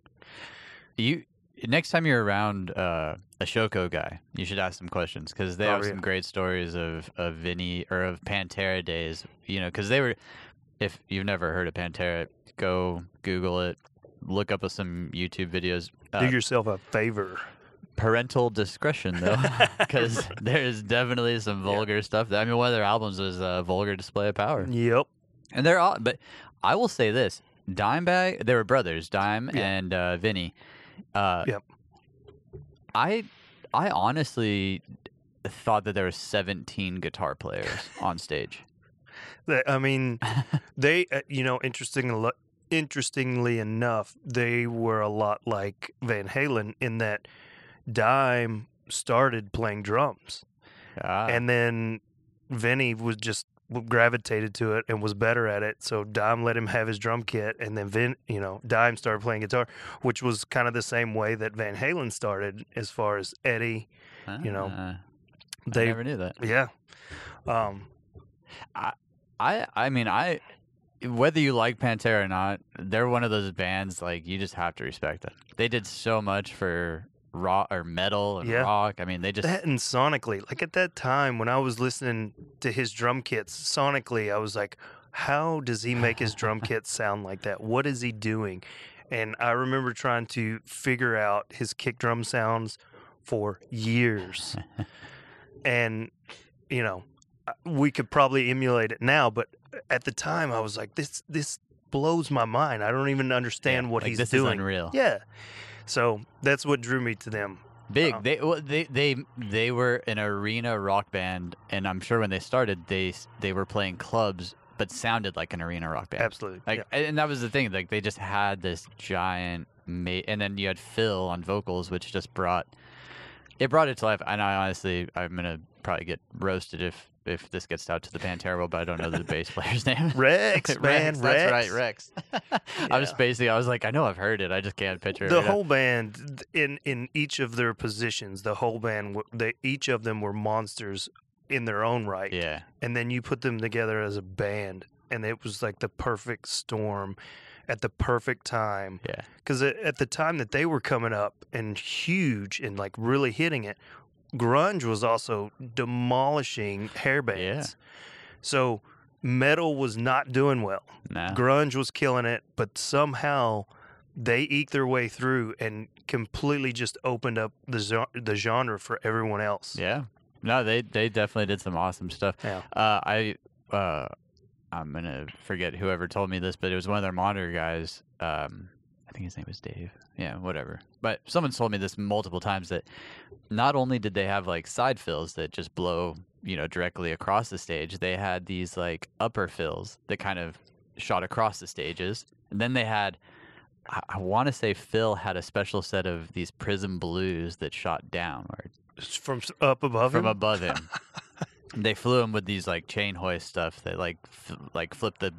You next time you're around uh, a Showco guy, you should ask some questions because they Oh, have yeah. some great stories of of Vinnie or of Pantera days. You know, because they were. If you've never heard of Pantera, go Google it. Look up some YouTube videos. Do Uh, yourself a favor. Parental discretion though, because there's definitely some vulgar stuff. I mean, one of their albums was uh, "Vulgar Display of Power." Yep. And they're all, but I will say this: Dimebag, they were brothers, Dime and uh, Vinnie. Uh, Yep. I, I honestly thought that there were 17 guitar players on stage. I mean, they, uh, you know, interesting, interestingly enough, they were a lot like Van Halen in that Dime started playing drums. Ah, and then Vinnie was just gravitated to it and was better at it. So Dime let him have his drum kit, and then Vin, you know, Dime started playing guitar, which was kind of the same way that Van Halen started, as far as Eddie. you know, ah, I They, never knew that. yeah, um, I, I mean, I, whether you like Pantera or not, they're one of those bands like you just have to respect them. They did so much for rock or metal and Yeah. rock. I mean, they just that and sonically, like at that time when I was listening to his drum kits sonically, I was like, how does he make his drum kits sound like that? What is he doing? And I remember trying to figure out his kick drum sounds for years. and, you know, uh, we could probably emulate it now, but at the time I was like, this, this blows my mind. I don't even understand what like, he's this doing. is unreal. Yeah. So that's what drew me to them. Big. Oh. They well, they they they were an arena rock band, and I'm sure when they started, they they were playing clubs, but sounded like an arena rock band. Absolutely. Like, yeah. and that was the thing. Like, they just had this giant, ma- and then you had Phil on vocals, which just brought it brought it to life. And I honestly, I'm gonna probably get roasted if if this gets out to the Pantera world, but I don't know the bass player's name. Rex, man, That's right, Rex. Rex. I was Yeah. basically, I was like, I know I've heard it, I just can't picture it. the right now. whole band in in each of their positions the whole band they each of them were monsters in their own right Yeah. and then you put them together as a band and it was like the perfect storm at the perfect time Yeah. because at the time that they were coming up and huge and like really hitting it grunge was also demolishing hair bands so metal was not doing well Nah. grunge was killing it, but somehow they eked their way through and completely just opened up the the genre for everyone else. Yeah. No, they they definitely did some awesome stuff. Yeah. Uh, I uh, I'm gonna forget whoever told me this, but it was one of their monitor guys. Um, I think his name was Dave. Yeah, whatever. But someone told me this multiple times that not only did they have like side fills that just blow, you know, directly across the stage, they had these like upper fills that kind of shot across the stages, and then they had. I, I want to say Phil had a special set of these Prism Blues that shot downward from up above from him. above him. they flew him with these like chain hoist stuff that like f- like flipped the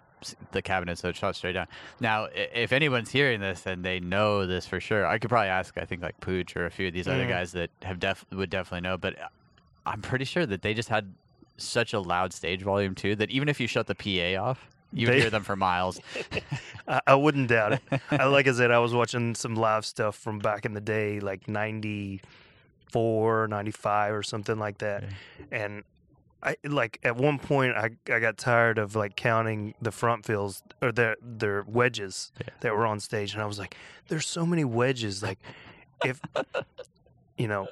the cabinet so it shot straight down. Now, if anyone's hearing this and they know this for sure, I could probably ask. I think like Pooch or a few of these other Mm. guys that have def would definitely know. But uh, I'm pretty sure that they just had such a loud stage volume too that even if you shut the PA off, you would They- hear them for miles. I, I wouldn't doubt it. I, like I said, I was watching some live stuff from back in the day, like 94, 95 or something like that. And I like at one point I, I got tired of like counting the front fills or their their wedges Yeah. that were on stage and I was like there's so many wedges like if you know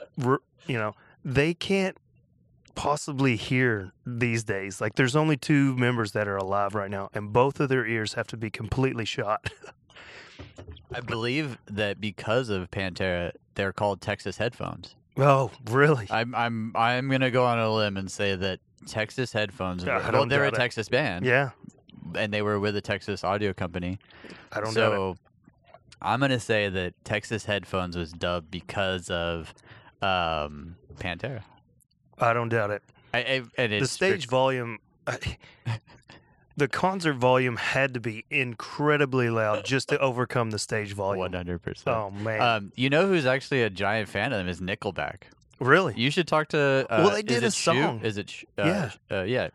you know they can't possibly hear these days like there's only two members that are alive right now and both of their ears have to be completely shot I believe that because of Pantera, they're called Texas headphones. Oh really I'm I'm I'm gonna go on a limb and say that Texas headphones. I well, they're a it. Texas band, Yeah, and they were with a Texas audio company. I don't know. so I'm gonna say that Texas headphones was dubbed because of um, Pantera. I don't doubt it. I, I, and the stage strict- volume. the concert volume had to be incredibly loud just to overcome the stage volume. 100%. Oh man, Um, you know who's actually a giant fan of them is Nickelback. really? You should talk to. Uh, Well, they did a song. Is it? Sh- Uh, Yeah. Uh, yeah.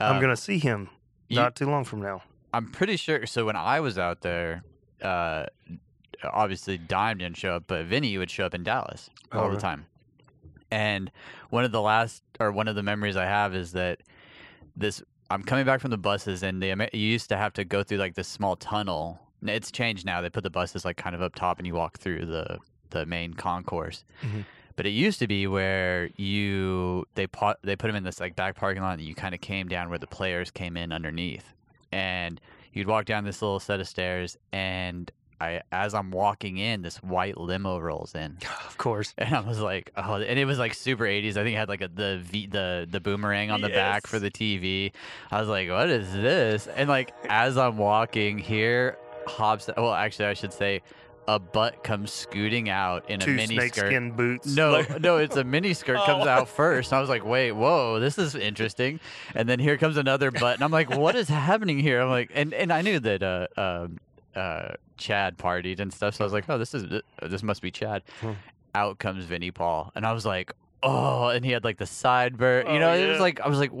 I'm Um, gonna see him you- not too long from now. I'm pretty sure. So when I was out there, uh, obviously Dime didn't show up, but Vinnie would show up in Dallas Oh, all the time. And one of the last, or one of the memories I have is that this. I'm coming back from the buses, and the you used to have to go through like this small tunnel. It's changed now. They put the buses like kind of up top, and you walk through the the main concourse. Mhm. But it used to be where you they put they put them in this like back parking lot, and you kind of came down where the players came in underneath, and you'd walk down this little set of stairs, and I as I'm walking in, this white limo rolls in, Of course. and I was like, oh, and it was like super 80s. I think it had like a, the v, the the boomerang on the back for the TV. I was like, what is this? And like as I'm walking here, Hobbs. Well, actually, I should say, a butt comes scooting out in a Two mini skirt. snakeskin boots. No, no, it's a mini skirt comes Oh. out first. I was like, wait, whoa, this is interesting. And then here comes another butt, and I'm like, what is happening here? I'm like, and and I knew that uh, um, uh, Chad partied and stuff, so I was like, oh, this is this must be Chad. Hmm. Out comes Vinnie Paul, and I was like, oh, and he had like the sideburn. You Oh, know, it was like I was like,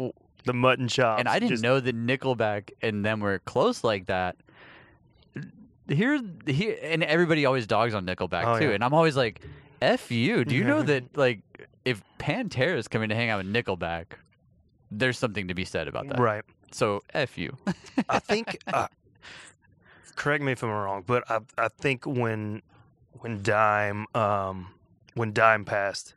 the mutton chops. and I didn't just- know that Nickelback and them were close like that. Here, here, and everybody always dogs on Nickelback Oh, too, yeah. and I'm always like, "F you." Do you know that like if Pantera is coming to hang out with Nickelback, there's something to be said about that. Right. So f you. I think. Uh, correct me if I'm wrong, but I I think when when Dime um when Dime passed,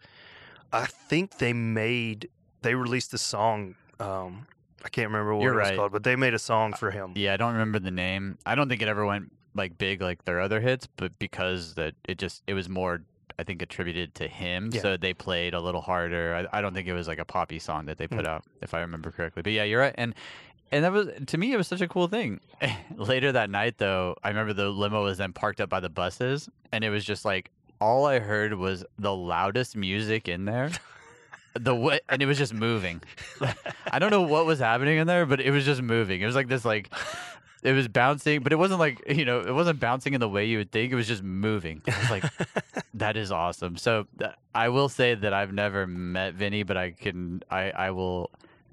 I think they made they released a song. Um, I can't remember what You're it was right. called, but they made a song for him. yeah, I don't remember the name. I don't think it ever went like big like their other hits, but because that it just it was more. I think attributed to him, Yeah. so they played a little harder. I, I don't think it was like a poppy song that they put Mm. out, if I remember correctly. But yeah, you're right, and and that was to me it was such a cool thing. Later that night, though, I remember the limo was then parked up by the buses, and it was just like all I heard was the loudest music in there. The way, and it was just moving. I don't know what was happening in there, but it was just moving. It was like this, like it was bouncing, but it wasn't like you know, it wasn't bouncing in the way you would think. It was just moving. I was like, that is awesome. So th- I will say that I've never met Vinnie, but I can, I, I will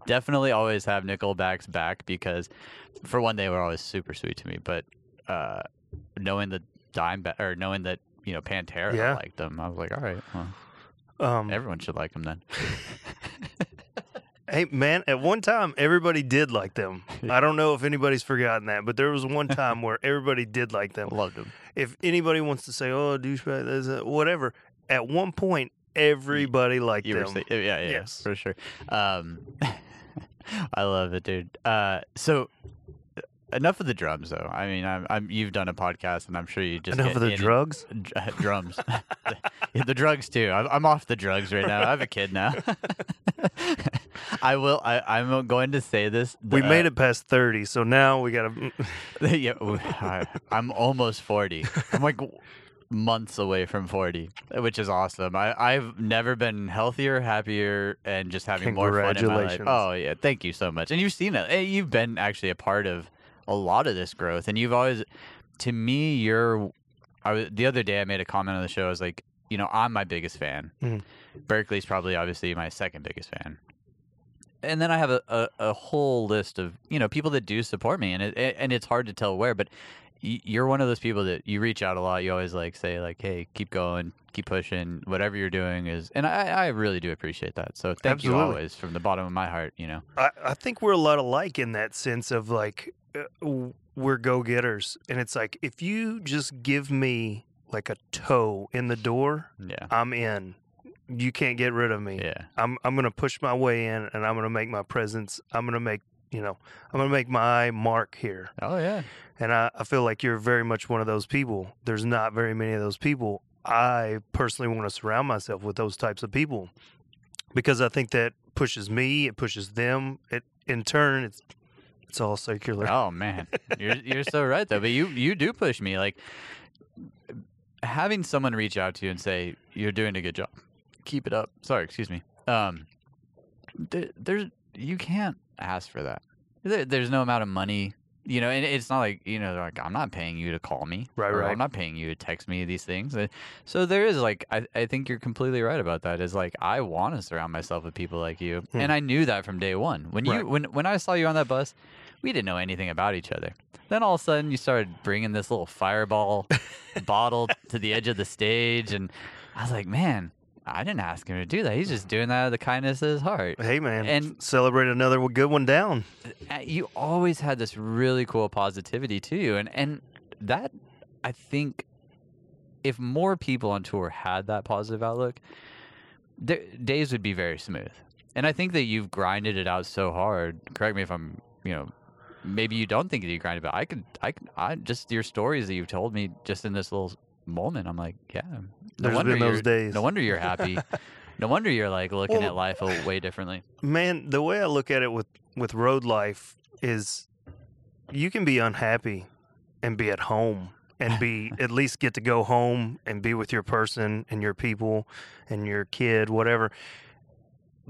definitely always have Nickelback's back because, for one, they were always super sweet to me. But uh, knowing the dime ba- or knowing that you know Pantera Yeah. liked them, I was like, all right, well, Um, everyone should like them then. Hey man, at one time everybody did like them. I don't know if anybody's forgotten that, but there was one time where everybody did like them. Loved them. If anybody wants to say, "Oh, douchebag," there's a- whatever, at one point everybody liked You them. saying, yeah, yeah, Yes. for sure. Um, I love it, dude. Uh, so enough of the drums, though. I mean, I'm, I'm you've done a podcast, and I'm sure you just Enough of the drugs. Dr- drums. yeah, the drugs too. I'm, I'm off the drugs right now. I have a kid now. I will. I, I'm going to say this. We made it past thirty, so now we gotta. yeah, w- I, am almost 40. I'm like months away from 40, which is awesome. I, I've never been healthier, happier, and just having more fun in my life. Congratulations. Oh yeah, thank you so much. And you've seen it. Hey, You've been actually a part of a lot of this growth, and you've always, to me, you're. I was, the other day I made a comment on the show. I was like, you know, I'm my biggest fan. Mhm. Berkeley's probably obviously my second biggest fan. And then I have a, a, a whole list of you know people that do support me, and it, and it's hard to tell where, but you're one of those people that you reach out a lot. You always like say like, "Hey, keep going, keep pushing. Whatever you're doing is," and I, I really do appreciate that. So thank you always from the bottom of my heart. You know, I, I think we're a lot alike in that sense of like uh, we're go getters, and it's like if you just give me like a toe in the door, yeah, I'm in. You can't get rid of me. yeah, I'm I'm gonna push my way in, and I'm gonna make my presence. I'm gonna make you know I'm gonna make my mark here. oh yeah, And I, I feel like you're very much one of those people. There's not very many of those people. I personally want to surround myself with those types of people because I think that pushes me, it pushes them. It in turn, it's it's all circular. Oh man, you're you're so right though. But you you do push me. Like having someone reach out to you and say you're doing a good job, keep it up. Sorry, excuse me. Um, there, there's you can't ask for that. There, there's no amount of money. You know, and it's not like you know, they're like I'm not paying you to call me, Right, right. I'm not paying you to text me these things. So there is like, I, I think you're completely right about that. Is like I want to surround myself with people like you, Hmm. and I knew that from day one. When you Right. when when I saw you on that bus, we didn't know anything about each other. Then all of a sudden, you started bringing this little fireball bottle to the edge of the stage, and I was like, man, I didn't ask him to do that. He's just doing that out of the kindness of his heart. Hey man, And- celebrate another good one down. Uh, You always had this really cool positivity to you, and and that I think if more people on tour had that positive outlook, their days would be very smooth. And I think that you've grinded it out so hard. Correct me if I'm, you know, maybe you don't think that you grinded, but I could, I, could- I just your stories that you've told me just in this little moment. I'm like, yeah. No There's wonder been those days. No wonder you're happy. no wonder you're like looking Well- at life a way differently. Man, the way I look at it with with road life is you can be unhappy and be at home and be at least get to go home and be with your person and your people and your kid, whatever.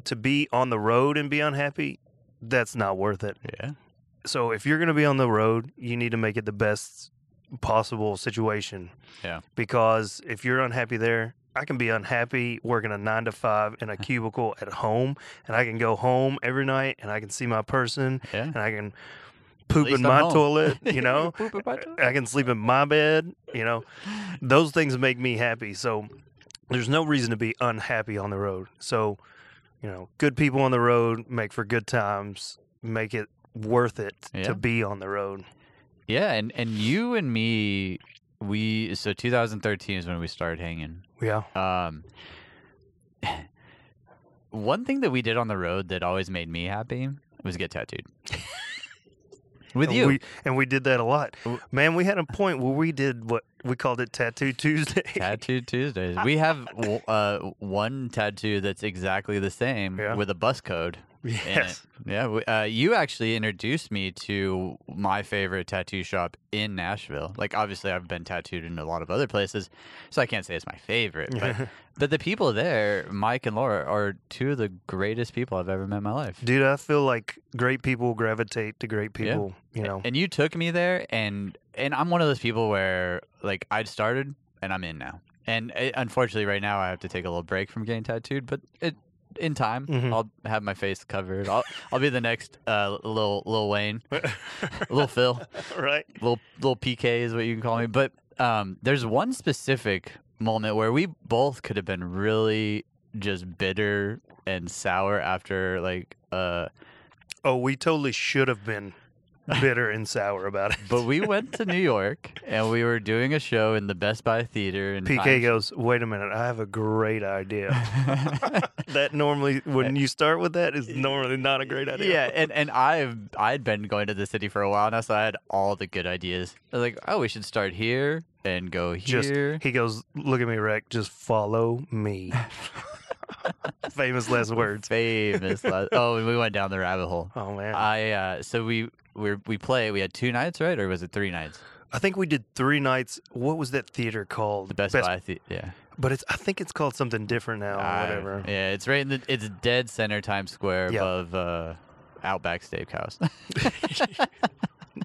To be on the road and be unhappy, that's not worth it. Yeah. So if you're going to be on the road, you need to make it the best possible situation. Yeah. Because if you're unhappy there, I can be unhappy working a nine to five in a cubicle at home, and I can go home every night and I can see my person Yeah. and I can poop in my home. toilet, you know. My toilet. I can sleep in my bed, you know. Those things make me happy. So there's no reason to be unhappy on the road. So, you know, good people on the road make for good times, make it worth it Yeah. to be on the road. Yeah, and and you and me, we so 2013 is when we started hanging. Yeah. Um, one thing that we did on the road that always made me happy was get tattooed. With and you, We, and we did that a lot. Man, we had a point where we did what we called it Tattoo Tuesday. Tattoo Tuesdays. We have uh, one tattoo that's exactly the same Yeah. with a bus code. Yes. Yeah, uh, you actually introduced me to my favorite tattoo shop in Nashville. Like, obviously, I've been tattooed in a lot of other places, so I can't say it's my favorite. But, but the people there, Mike and Laura, are two of the greatest people I've ever met in my life. Dude, I feel like great people gravitate to great people, you know. And you took me there, and and I'm one of those people where like I'd started and I'm in now. And uh, unfortunately, right now I have to take a little break from getting tattooed, but it in time Mhm. I'll have my face covered. I'll I'll be the next uh, little Lil Wayne, little Phil, right? little little PK is what you can call me. But um, there's one specific moment where we both could have been really just bitter and sour after like uh Oh, we totally should have been bitter and sour about it. But we went to New York and we were doing a show in the Best Buy Theater. And PK Times- goes, wait a minute, I have a great idea. that normally, when you start with that, is normally not a great idea. yeah, and, and I've I'd been going to the city for a while now, so I had all the good ideas. I was like, oh, we should start here and go Just here. he goes, look at me, Rick. Just follow me. Famous last words. Famous. last- oh, and we went down the rabbit hole. Oh man, I uh, so we we we play. We had two nights, right, or was it three nights? I think we did three nights. What was that theater called? The Best, Buy, the- yeah. But it's I think it's called something different now. or I- whatever. yeah, it's right in the it's dead center Times Square Yeah. above uh, Outback Steakhouse.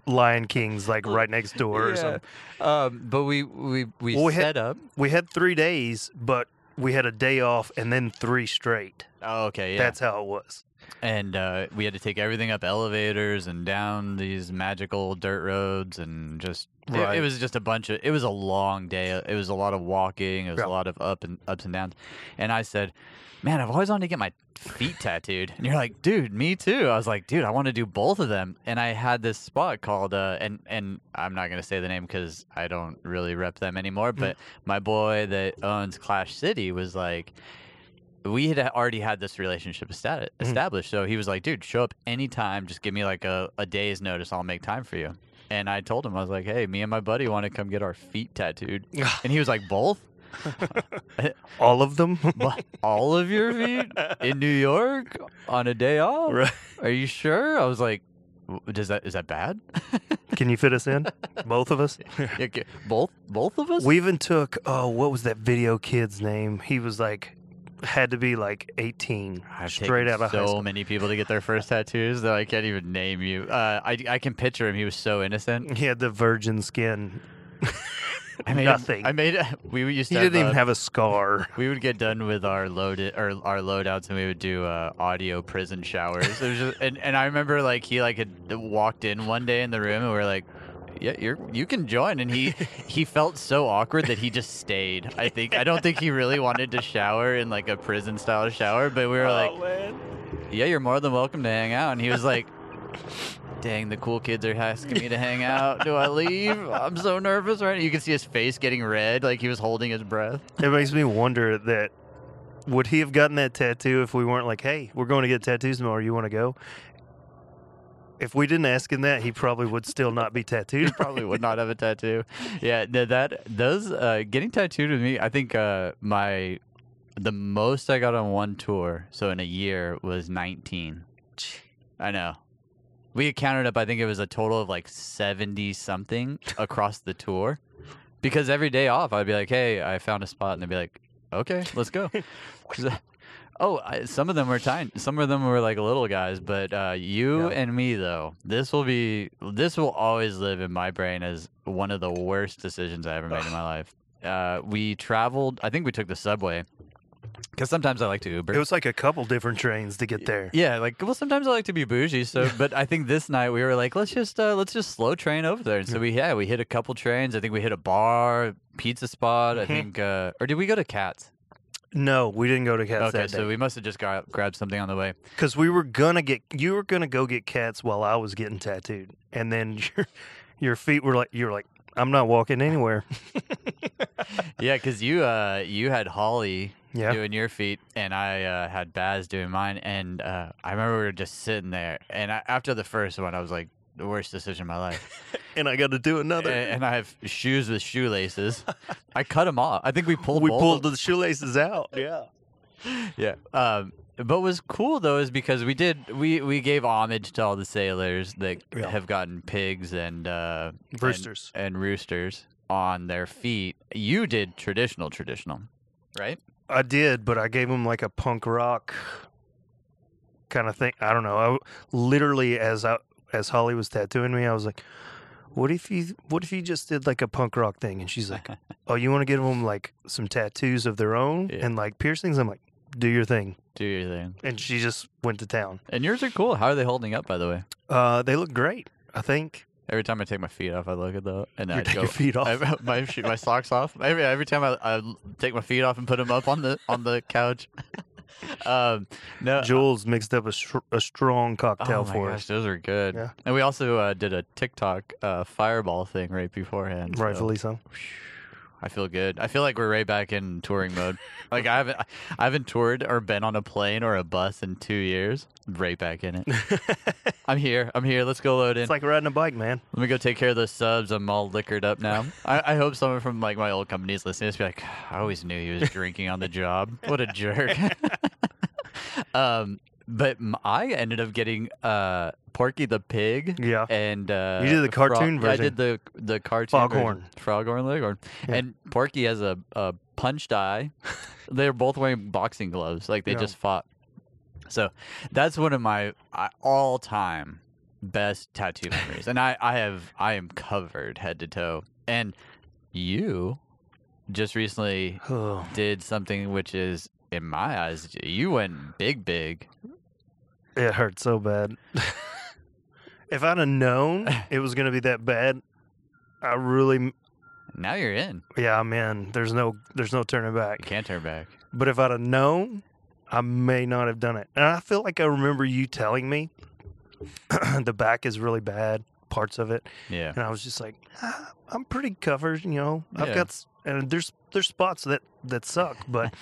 Lion King's like right next door or something. Um, but we we we Well, we had- set up. We had three days, but we had a day off and then three straight. Oh, okay, yeah. That's how it was. And uh, we had to take everything up elevators and down these magical dirt roads and just it- it, was just a bunch of it was a long day. It was a lot of walking. It was Yeah. a lot of up and ups and downs. And i said man i've always wanted to get my feet tattooed. And you're like dude me too. I was like dude i want to do both of them. And i had this spot called uh and and i'm not going to say the name because i don't really rep them anymore but my boy that owns clash city was like we had already had this relationship esta- mm-hmm. established. So he was like, dude, show up anytime. Just give me like a, a day's notice. I'll make time for you. And I told him, I was like, hey, me and my buddy want to come get our feet tattooed. And he was like, both? All of them. All of your feet in New York on a day off? Right. Are you sure? I was like, "W- does that is that bad? Can you fit us in? Both of us. Yeah. Both both of us? We even took oh, what was that video kid's name? He was like had to be like 18, I've straight out of high so school. many people to get their first tattoos that I can't even name you. Uh, I I can picture him. He was so innocent. He had the virgin skin. I made Nothing. I made. We used He didn't have, even uh, have a scar. We would get done with our loaded or our loadouts, and we would do uh, audio prison showers. It was just, and and I remember like he like had walked in one day in the room, and we are like, "Yeah, you're you can join." And he he felt so awkward that he just stayed. I think I don't think he really wanted to shower in like a prison style shower, but we were oh, like, oh, man. "Yeah, you're more than welcome to hang out." And he was like. Dang, the cool kids are asking me to hang out. Do I leave? I'm so nervous right now. You can see his face getting red, like he was holding his breath. It makes me wonder that would he have gotten that tattoo if we weren't like, "Hey, we're going to get tattoos tomorrow. You want to go?" If we didn't ask him that, he probably would still not be tattooed. He probably would not have a tattoo. Yeah, no, that those uh, getting tattooed with me. I think uh, my the most I got on one tour, so in a year, was 19. I know. We counted up. I think it was a total of like 70 something across the tour. Because every day off, I'd be like, "Hey, I found a spot," and they'd be like, "Okay, let's go." Oh, I, some of them were tiny. Some of them were like little guys, but uh, you Yeah. and me though, this will be this will always live in my brain as one of the worst decisions I ever made in my life. Uh, we traveled. I think we took the subway because sometimes I like to Uber. It was like a couple different trains to get there. yeah, like well, sometimes I like to be bougie. So, but I think this night we were like, let's just uh, let's just slow train over there. And so we yeah we hit a couple trains. I think we hit a bar, pizza spot. I Mhm. think, uh, or did we go to Cats? No, we didn't go to cats okay, that so we must have just got grabbed something on the way. because we were gonna get. You were gonna go get cats while I was getting tattooed, and then your your feet were like you were like, "I'm not walking anywhere." Yeah, because you uh you had Holly Yeah. doing your feet, and I uh, had Baz doing mine, and uh, I remember we were just sitting there, and I, after the first one, I was like, the worst decision of my life. and I got to do another. and I have shoes with shoelaces. I cut them off. I think we pulled. we pulled the shoelaces out. Yeah. yeah. Um, but what was cool though is because we did we we gave homage to all the sailors that Yeah. have gotten pigs and uh, Roosters. and roosters on their feet. You did traditional, traditional, right? I did, but I gave them like a punk rock kind of thing. I don't know. I literally as I as Holly was tattooing me, I was like, "What if you What if you just did like a punk rock thing?" And she's like, "Oh, you want to give them like some tattoos of their own Yeah. and like piercings?" I'm like, "Do your thing." Do your thing. And she just went to town. And yours are cool. How are they holding up, by the way? Uh, they look great. I think Every time I take my feet off, I look at them and I go feet off. I, my my socks off. Every every time I, I take my feet off and put them up on the on the couch. um, no, Jules mixed up a, str- a strong cocktail oh for gosh, us. those are good. Yeah. And we also uh, did a TikTok uh, fireball thing right beforehand. so- Rightfully so. I feel good. I feel like we're right back in touring mode. like I haven't, I haven't toured or been on a plane or a bus in two years. Right back in it. I'm here. I'm here. Let's go load in. It's like riding a bike, man. Let me go take care of those subs. I'm all liquored up now. I, I hope someone from like my old company is listening. Just be like, I always knew he was drinking on the job. What a jerk. um, but I ended up getting uh, Porky the pig. Yeah. And uh, You did the Frog- cartoon yeah, I did the the cartoon Foghorn. version. Foghorn Leghorn. Yeah. And Porky has a, a punched eye. They're both wearing boxing gloves, like they Yeah. just fought. So that's one of my all time best tattoo memories, and I I have I am covered head to toe. And you just recently did something which is in my eyes you went big big. it hurt so bad. if I'd have known it was going to be that bad, I really, Now you're in. yeah, I'm in. There's no, there's no turning You back. can't turn back. But if I'd have known, I may not have done it. And I feel like I remember you telling me the back is really bad, parts of it, Yeah. and I was just like, ah, I'm pretty covered. You know, I've Yeah. got, and there's there's spots that that suck, but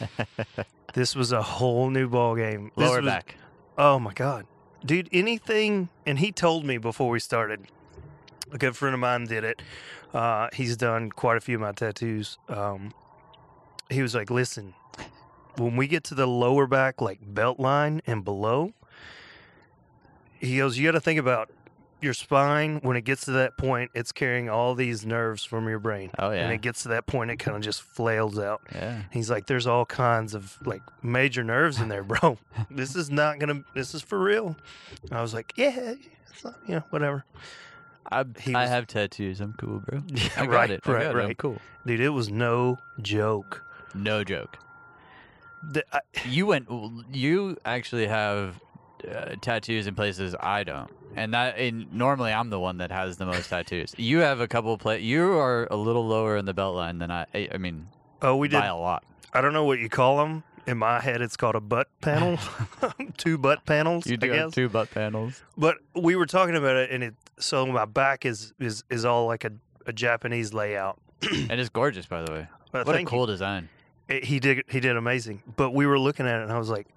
this was a whole new ball game. This Lower was- back. Oh my god, dude! Anything, and he told me before we started. A good friend of mine did it. Uh, he's done quite a few of my tattoos, um, he was like, "Listen, when we get to the lower back, like belt line and below, he goes, you got to think about your spine. When it gets to that point, it's carrying all these nerves from your brain. Oh yeah. When it gets to that point, it kind of just flails out. yeah. He's like, there's all kinds of like major nerves in there, bro. this is not gonna. This is for real. I was like, yeah, it's not, you know, whatever. I, He I have tattoos. I'm cool, bro. Yeah, I got right, it. I right, got it. Right. cool. Dude, it was no joke. No joke. The- I- You went. You actually have uh, tattoos in places I don't, and that. And normally, I'm the one that has the most tattoos. You have a couple pla You are a little lower in the belt line than I. I I mean, oh, we did. by a lot. I don't know what you call them. In my head, it's called a butt panel. Two butt panels. You I do guess. have two butt panels. But we were talking about it, and it. So my back is is is all like a, a Japanese layout. and it's gorgeous, by the way. But What a thank cool design. It- he did he did amazing. But we were looking at it, and I was like,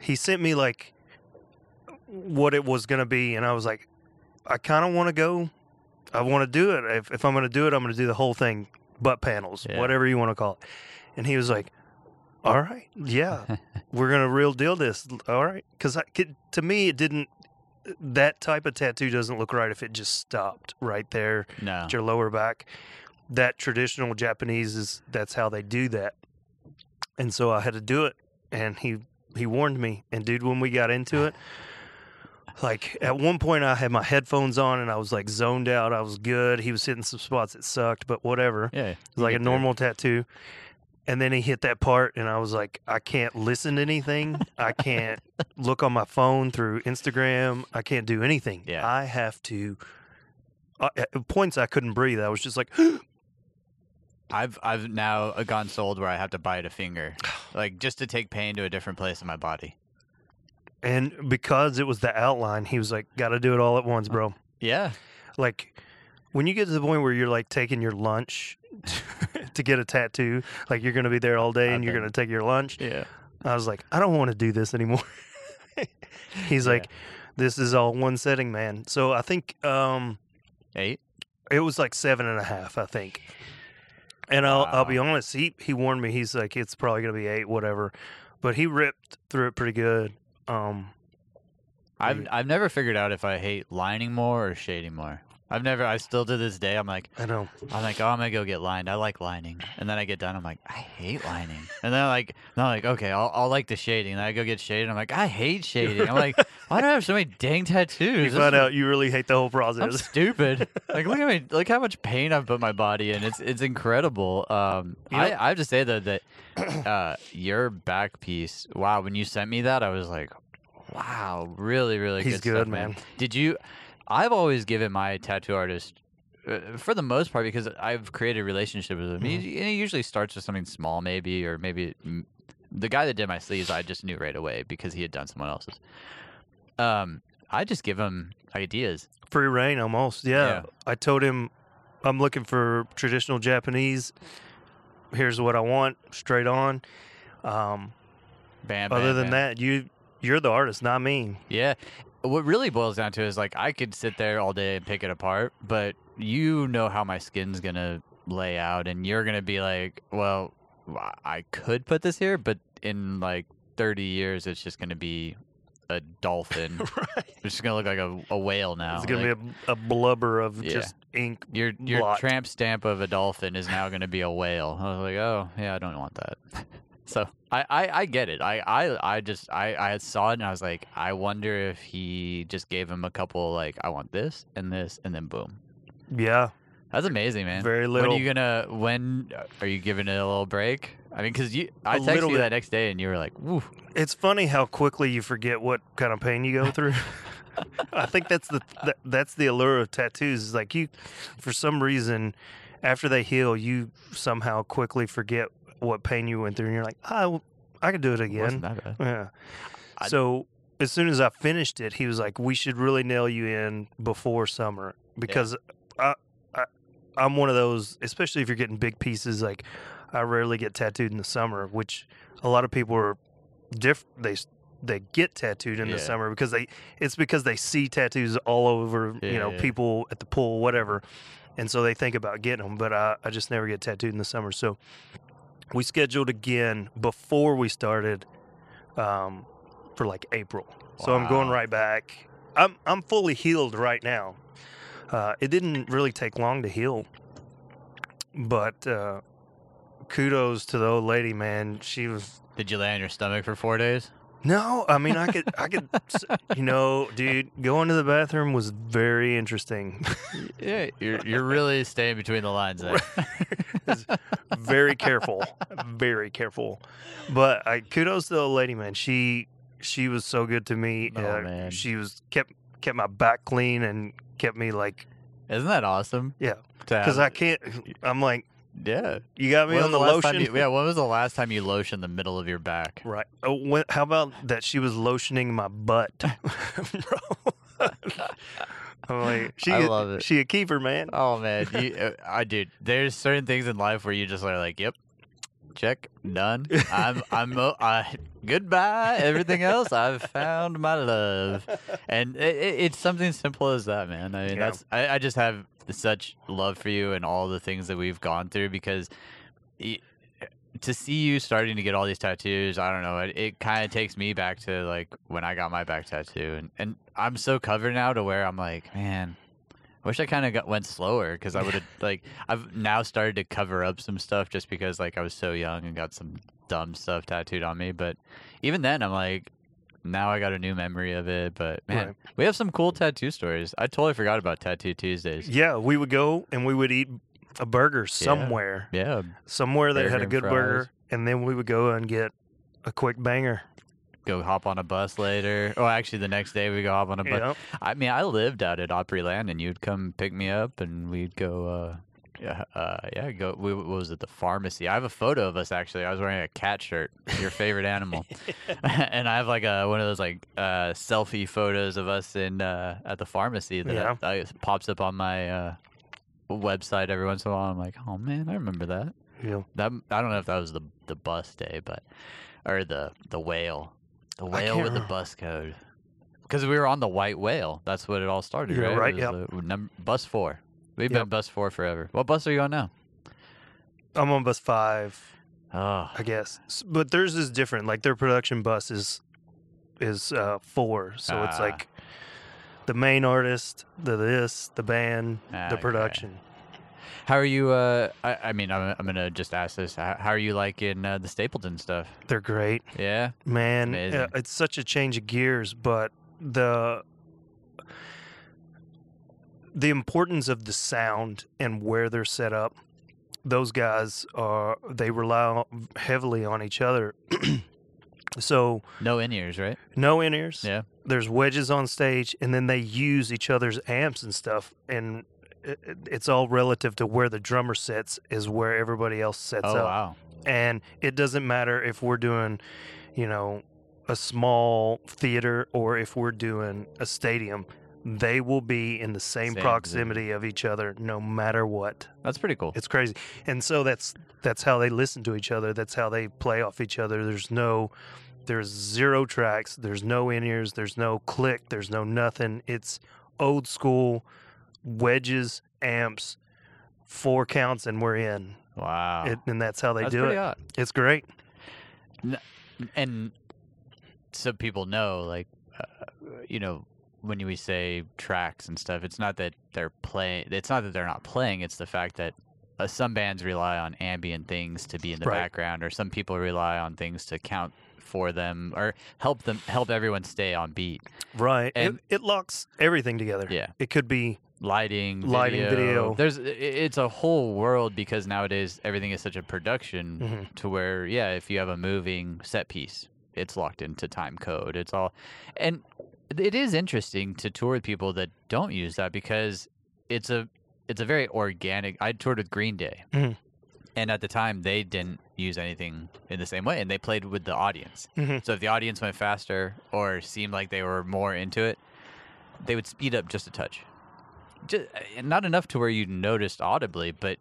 he sent me like what it was gonna be, and I was like, I kind of want to go. I want to do it. If if I'm gonna do it, I'm gonna do the whole thing, butt panels, Yeah. whatever you want to call it. And he was like, All right, yeah, we're gonna real deal this. All right, because to me it didn't. That type of tattoo doesn't look right if it just stopped right there no. at your lower back. That traditional Japanese is that's how they do that. And so I had to do it and he he warned me. And dude, when we got into it, like at one point I had my headphones on and I was like zoned out. I was good. He was hitting some spots that sucked, but whatever. Yeah. It was like a normal tattoo. And then he hit that part, and I was like, I can't listen to anything. I can't look on my phone through Instagram. I can't do anything. Yeah. I have to. Uh, at points I couldn't breathe. I was just like, I've I've now gone sold where I have to bite a finger, like just to take pain to a different place in my body. And because it was the outline, he was like, got to do it all at once, bro. Yeah. Like, when you get to the point where you're like taking your lunch to get a tattoo, like you're going to be there all day and you're going to take your lunch. Yeah. I was like, I don't want to do this anymore. He's Yeah. like, this is all one setting, man. So I think um, Eight. it was like seven and a half, I think. And I'll, I'll be honest, he, he warned me. He's like, it's probably going to be eight, whatever. But he ripped through it pretty good. Um, I've I've never figured out if I hate lining more or shading more. I've never. I still to this day. I'm like I know. I'm like oh I'm gonna go get lined. I like lining, and then I get done. I'm like I hate lining, and then I'm like then I'm like okay I'll I'll like the shading. And then I go get shaded. I'm like I hate shading. I'm like why do I have so many dang tattoos? You This find is- out you really hate the whole I'm process. stupid. like look at me. Look how much pain I've put my body in. It's it's incredible. Um, You know- I I have to say though that uh, your back piece. Wow, when you sent me that, I was like, wow, really, really He's good. good, stuff, man. Did you? I've always given my tattoo artist. uh, For the most part, because I've created a relationship with him, Mm-hmm. he, and he usually starts with something small, maybe, or maybe mm, the guy that did my sleeves, I just knew right away because he had done someone else's. Um, I just give him ideas. Free reign almost. Yeah. Yeah. I told him I'm looking for traditional Japanese. Here's what I want, straight on. Um, Bam. other bam, than bam. that, you you're the artist, not me. Yeah. What really boils down to is like I could sit there all day and pick it apart, but you know how my skin's gonna lay out, and you're gonna be like, well, I could put this here, but in like 30 years, it's just gonna be a dolphin. right. it's just gonna look like a, a whale now. It's gonna Like, be a, a blubber of Yeah. just ink. your your blot. tramp stamp of a dolphin is now gonna be a whale. I was like, oh yeah, I don't want that. So I, I, I get it. I, I, I just I, I saw it and I was like, I wonder if he just gave him a couple like I want this and this and then boom. Yeah, That's amazing, man. very little. When are you gonna? When uh, are you giving it a little break? I mean, because you, I texted you bit. that next day and you were like, "Woo, It's funny how quickly you forget what kind of pain you go through. I think that's the that, that's the allure of tattoos. Is like you, for some reason, after they heal, you somehow quickly forget what pain you went through, and you're like, oh, I could do it it again. bad." Yeah. I- so as soon as I finished it, he was like, "We should really nail you in before summer because I, I I'm one of those, especially if you're getting big pieces. Like I rarely get tattooed in the summer, which a lot of people are diff. They they get tattooed in the summer because they it's because they see tattoos all over. you know, Yeah. people at the pool, whatever. And so they think about getting them, but I, I just never get tattooed in the summer. So we scheduled again before we started um, for like April. So I'm going right back. I'm I'm fully healed right now. Uh, it didn't really take long to heal, but uh, kudos to the old lady, man. She was Did you lay on your stomach for four days? No, I mean I could I could you know, dude, going to the bathroom was very interesting. Yeah, you're you're really staying between the lines there. very careful, very careful. But I kudos to the lady, man. She she was so good to me. Oh, Uh, man. She was kept kept my back clean and kept me like Isn't that awesome? Yeah, because I can't. I'm like, yeah. you got me When on was the lotion. you- yeah. When was the last time you lotioned the middle of your back? Right. Oh, when, how about that? She was lotioning my butt, bro. I'm like, she, I a- love it. She a keeper, man. Oh man, you, uh, I dude. There's certain things in life where you just are like, yep, check, done. I'm, I'm, uh, I, goodbye. Everything else, I've found my love, and it, it, it's something simple as that, man. I mean, Yeah. that's. I, I just have such love for you and all the things that we've gone through because. y to see you starting to get all these tattoos, I don't know. It, it kind of takes me back to like when I got my back tattoo, and, and I'm so covered now to where I'm like, man, I wish I kind of got went slower because I would have like I've now started to cover up some stuff just because like I was so young and got some dumb stuff tattooed on me. But even then, I'm like, now I got a new memory of it. But man, Right. we have some cool tattoo stories. I totally forgot about Tattoo Tuesdays. Yeah, we would go and we would eat a burger somewhere, Yeah, somewhere that had a good fries. burger, and then we would go and get a quick banger. Go hop on a bus later. Oh, actually, the next day we go hop on a bus. Yeah. I mean, I lived out at Opryland, and you'd come pick me up, and we'd go. uh yeah, uh, yeah, go. We, what was it? The pharmacy. I have a photo of us actually. I was wearing a cat shirt, your favorite animal, and I have like a one of those like uh, selfie photos of us in uh, at the pharmacy that Yeah. I, pops up on my uh, website every once in a while. I'm like, oh man, I remember that. Yeah. That I don't know if that was the the bus day, but or the the whale, the whale with the bus code. Because we were on the white whale. That's what it all started, You're right? right, yep. was the num- bus four. We've Yep. been bus four forever. What bus are you on now? I'm on bus five, Oh, I guess, S- but theirs is different. Like their production bus is is uh, four, so it's Ah. like the main artist, the this, the band, Ah, the okay. production. How are you? Uh, I, I mean, I'm, I'm gonna just ask this. How, how are you liking uh, the Stapleton stuff? They're great. Yeah, Man, amazing. uh, it's such a change of gears, but the the importance of the sound and where they're set up, those guys are they rely heavily on each other. so no in ears, right? no in ears. Yeah. There's wedges on stage, and then they use each other's amps and stuff, and it's all relative to where the drummer sits is where everybody else sets Oh up. wow. and it doesn't matter if we're doing you know a small theater or if we're doing a stadium they will be in the same, Same proximity of each other no matter what. That's pretty cool. it's crazy. And so that's that's how they listen to each other. That's how they play off each other. There's no there's zero tracks. There's no in-ears. There's no click. There's no nothing. It's old school wedges amps four counts and we're in Wow. it, and that's how they That's do it hot. it's great and so people know like uh, you know when we say tracks and stuff it's not that they're playing it's not that they're not playing it's the fact that uh, some bands rely on ambient things to be in the Right. background or some people rely on things to count for them or help them help everyone stay on beat Right. And- it, it locks everything together. yeah It could be lighting Lighting, video. there's it's a whole world because nowadays everything is such a production Mhm. to where yeah if you have a moving set piece it's locked into time code it's all and it is interesting to tour with people that don't use that because it's a it's a very organic i toured with green day Mhm. and at the time they didn't use anything in the same way and they played with the audience Mhm. so if the audience went faster or seemed like they were more into it they would speed up just a touch just, eh, not enough to where you noticed audibly but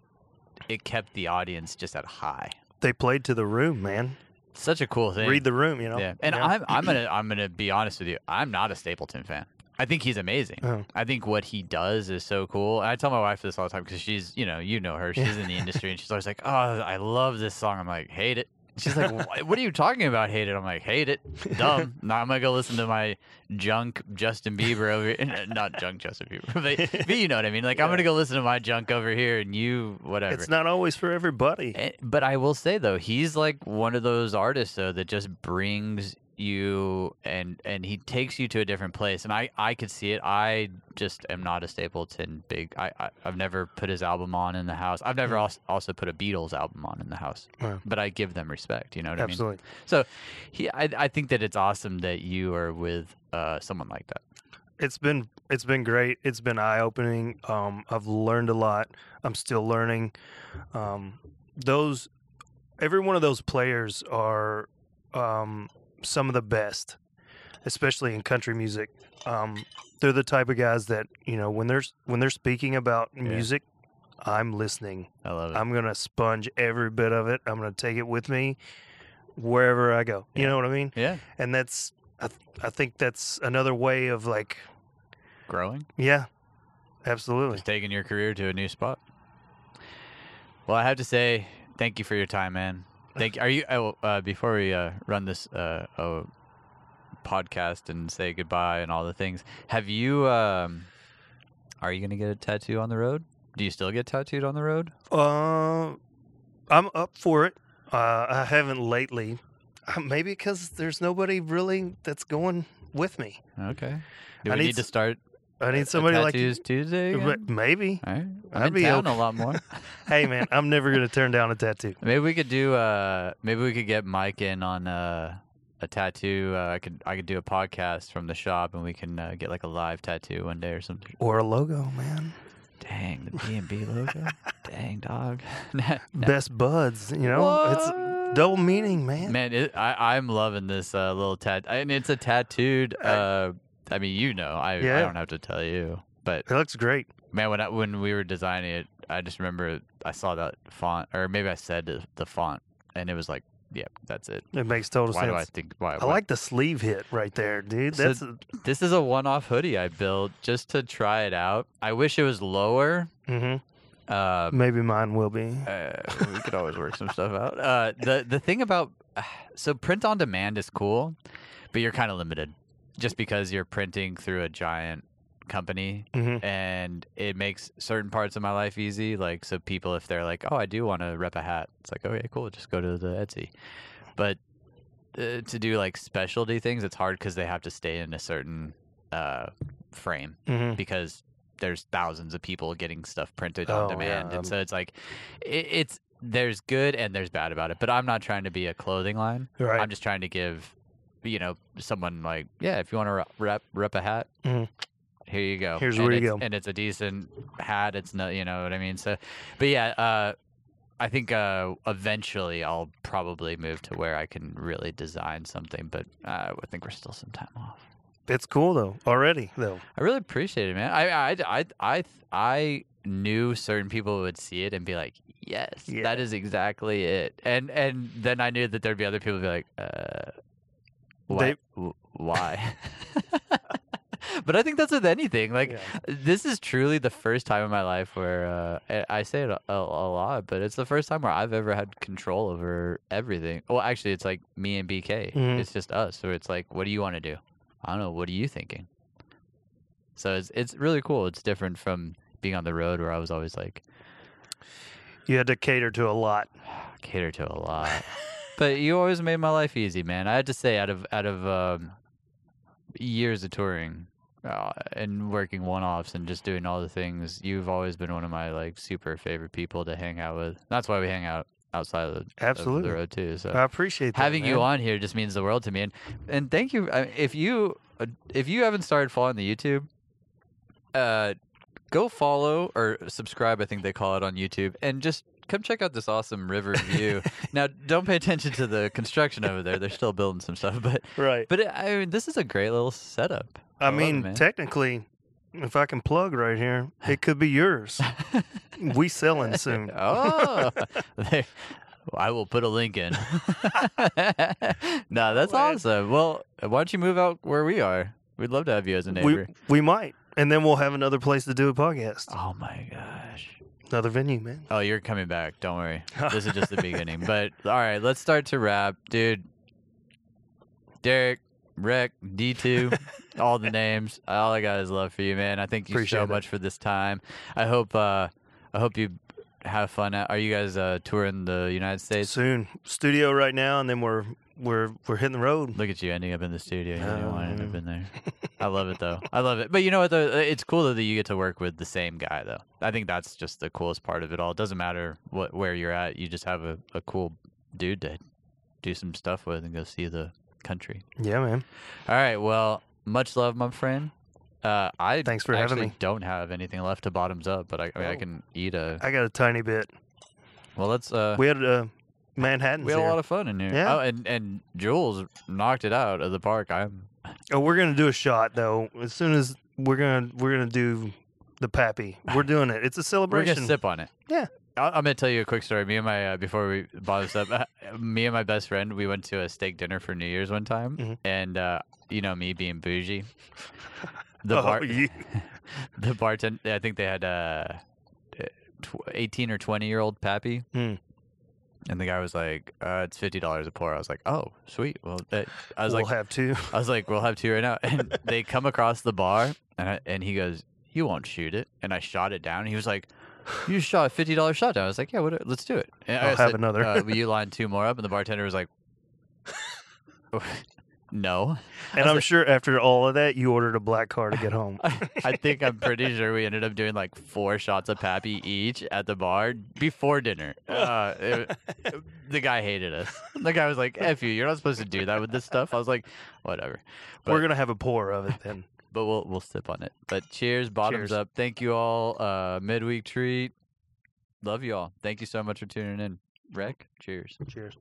it kept the audience just at high they played to the room, man. such a cool thing Read the room, you know. yeah, and I'm I'm gonna I'm gonna be honest with you. I'm not a Stapleton fan. I think he's amazing. Oh. I think what he does is so cool. And I tell my wife this all the time because she's, you know, you know her. She's Yeah. in the industry, and she's always like, "Oh, I love this song." I'm like, "Hate it." She's like, "What are you talking about? Hate it?" I'm like, "Hate it, dumb." now I'm gonna go listen to my junk Justin Bieber over here. Not junk Justin Bieber, but, but you know what I mean. Like I'm gonna go listen to my junk over here, and you whatever. It's not always for everybody. Eh, But I will say though, he's like one of those artists though that just brings you and and he takes you to a different place. And I I could see it. I just am not a Stapleton big. I, I I've never put his album on in the house. I've never Mm. also also put a Beatles album on in the house. Yeah. But I give them respect. You know what I mean? Absolutely. So he I I think that it's awesome that you are with uh someone like that. It's been it's been great. It's been eye opening. Um, I've learned a lot. I'm still learning. Um, those every one of those players are um, some of the best, especially in country music. Um, they're the type of guys that you know when they're when they're speaking about Yeah. music, I'm listening. I love it. I'm gonna sponge every bit of it. I'm gonna take it with me wherever I go. You Yeah. know what I mean? yeah, And that's I, th- I think that's another way of like growing. yeah, absolutely. Just taking your career to a new spot. Well, I have to say, thank you for your time, man. Thank. you. Are you? Oh, uh, before we uh, run this uh, oh, podcast and say goodbye and all the things, have you? Um, are you gonna get a tattoo on the road? Do you still get tattooed on the road? Uh, I'm up for it. Uh, I haven't lately. Uh, Maybe because there's nobody really that's going with me. Okay. Do I we need need to start I need somebody like you. Tuesday? Again? Maybe. All right. I'm I'd be town okay. a lot more. Hey man, I'm never gonna turn down a tattoo. Maybe we could do. Uh, maybe we could get Mike in on uh, a tattoo. Uh, I could. I could do a podcast from the shop, and we can uh, get like a live tattoo one day or something. Or a logo, man. Dang, the B and B logo. Dang, dog. Best buds. You know, it's double meaning, man. Man, it, I I'm loving this uh, little tat. And it's a tattooed. Uh, I mean, you know, I I don't have to tell you, but It looks great. man, when I, when we were designing it, I just remember I saw that font, or maybe I said the, the font, and it was like, yeah, that's it. It makes total Why do I think? Why? I why- like the sleeve hit right there, dude. So- a, This is a one-off hoodie I built just to try it out. I wish it was lower. mhm. Uh, maybe mine will be. uh, we could always work some stuff out. Uh, the the thing about so print on demand is cool, but you're kind of limited just because you're printing through a giant company hmm and it makes certain parts of my life easy like so people if they're like oh i do want to rep a hat it's like okay cool just go to the etsy. But uh, to do like specialty things it's hard because they have to stay in a certain uh, frame hmm because there's thousands of people getting stuff printed Oh, on yeah, demand um, and so it's like it, it's there's good and there's bad about it but i'm not trying to be a clothing line. Right. i'm just trying to give you know someone like yeah if you want to rep rep a hat Mhm. here you go Here's and where you it's- go. and it's a decent hat it's not you know what i mean so but yeah uh I think uh, eventually I'll probably move to where I can really design something, but uh, I think we're still some time off. It's cool though. Already though. I really appreciate it, man. I I I I I knew certain people would see it and be like, "Yes, Yeah. that is exactly it." And and then I knew that there'd be other people be like, "Uh, why? They- w- why?" but I think that's with anything. Like, Yeah. this is truly the first time in my life where uh, I- say it a, a, a lot, but it's the first time where I've ever had control over everything. Well, actually, it's like me and BK. Mhm. It's just us. So it's like, what do you want to do? I don't know. What are you thinking? So it's it's really cool. It's different from being on the road where I was always like You had to cater to a lot. cater to a lot. but you always made my life easy, man. I had to say, out of out of um, years of touring uh, and working one offs and just doing all the things, you've always been one of my like super favorite people to hang out with. That's why we hang out outside of the, of Absolutely. the road too. So I appreciate that. having you on here just means the world to me and and thank you I- if you uh, if you haven't started following the youtube uh go follow or subscribe i think they call it on youtube and just come check out this awesome river view now don't pay attention to the construction over there they're still building some stuff but Right. but it, i mean this is a great little setup I, it, mean, man. technically, if I can plug right here, it could be yours. we selling soon. oh, there, I will put a link in. no, that's man. awesome. Well, why don't you move out where we are? We'd love to have you as a we neighbor. we might, and then we'll have another place to do a podcast, oh my gosh. Another venue, man. Oh, you're coming back. Don't worry. This is just the beginning. But all right, let's start to wrap, dude. Derek, Rick, D2, all the names. All I got is love for you, man. I thank you Appreciate so it. much for this time. I hope uh I hope you have fun. Are you guys uh touring the United States? Soon, studio right now, and then we're we're we're hitting the road. Look at you ending up in the studio. You didn't want to end up in there. I love it though. I love it. But you know what? Though it's cool though that you get to work with the same guy though. I think that's just the coolest part of it all. It doesn't matter what where you're at. You just have a, a cool dude to do some stuff with and go see the country. Yeah, man. All right. Well, much love, my friend. Uh, I Thanks for having me. don't have anything left to bottoms up, but I, I mean, I Oh. can eat a. I got a tiny bit. Well, let's. Uh, We had uh, Manhattan. we had a lot of fun in here. Yeah. Oh, and and Jules knocked it out of the park. I'm Oh, we're gonna do a shot though. As soon as we're gonna we're gonna do the pappy. We're doing it. It's a celebration. We're celebration. gonna sip on it. Yeah. I- I'm gonna tell you a quick story. Me and my uh, before we bought this up, uh, me and my best friend we went to a steak dinner for New Year's one time, Mhm. and uh, you know me being bougie. The Oh, bar, you- the bartender. I think they had uh, tw- 18 or 20 year old pappy. Hmm. And the guy was like, uh, "It's fifty dollars a pour." I was like, "Oh, sweet." Well, that, I was like we'll like, have two. I was like, "We'll have two right now." And they come across the bar, and I, and he goes, "You won't shoot it." And I shot it down. He was like, "You shot a fifty dollars shot down." I was like, "Yeah, what, let's do it." And I I'll have said, another. uh, will you line two more up? And the bartender was like, "No." And I'm like- sure after all of that, you ordered a black car to get home. I think I'm pretty sure we ended up doing like four shots of Pappy each at the bar before dinner. Uh, it- the guy hated us. The guy was like, "F you, you're not supposed to do that with this stuff." I was like, "Whatever." we're gonna have a pour of it then. but we'll we'll sip on it. But cheers, bottoms Cheers. up. Thank you all. Uh, midweek treat. Love you all. Thank you so much for tuning in. Rick, Cheers. Cheers.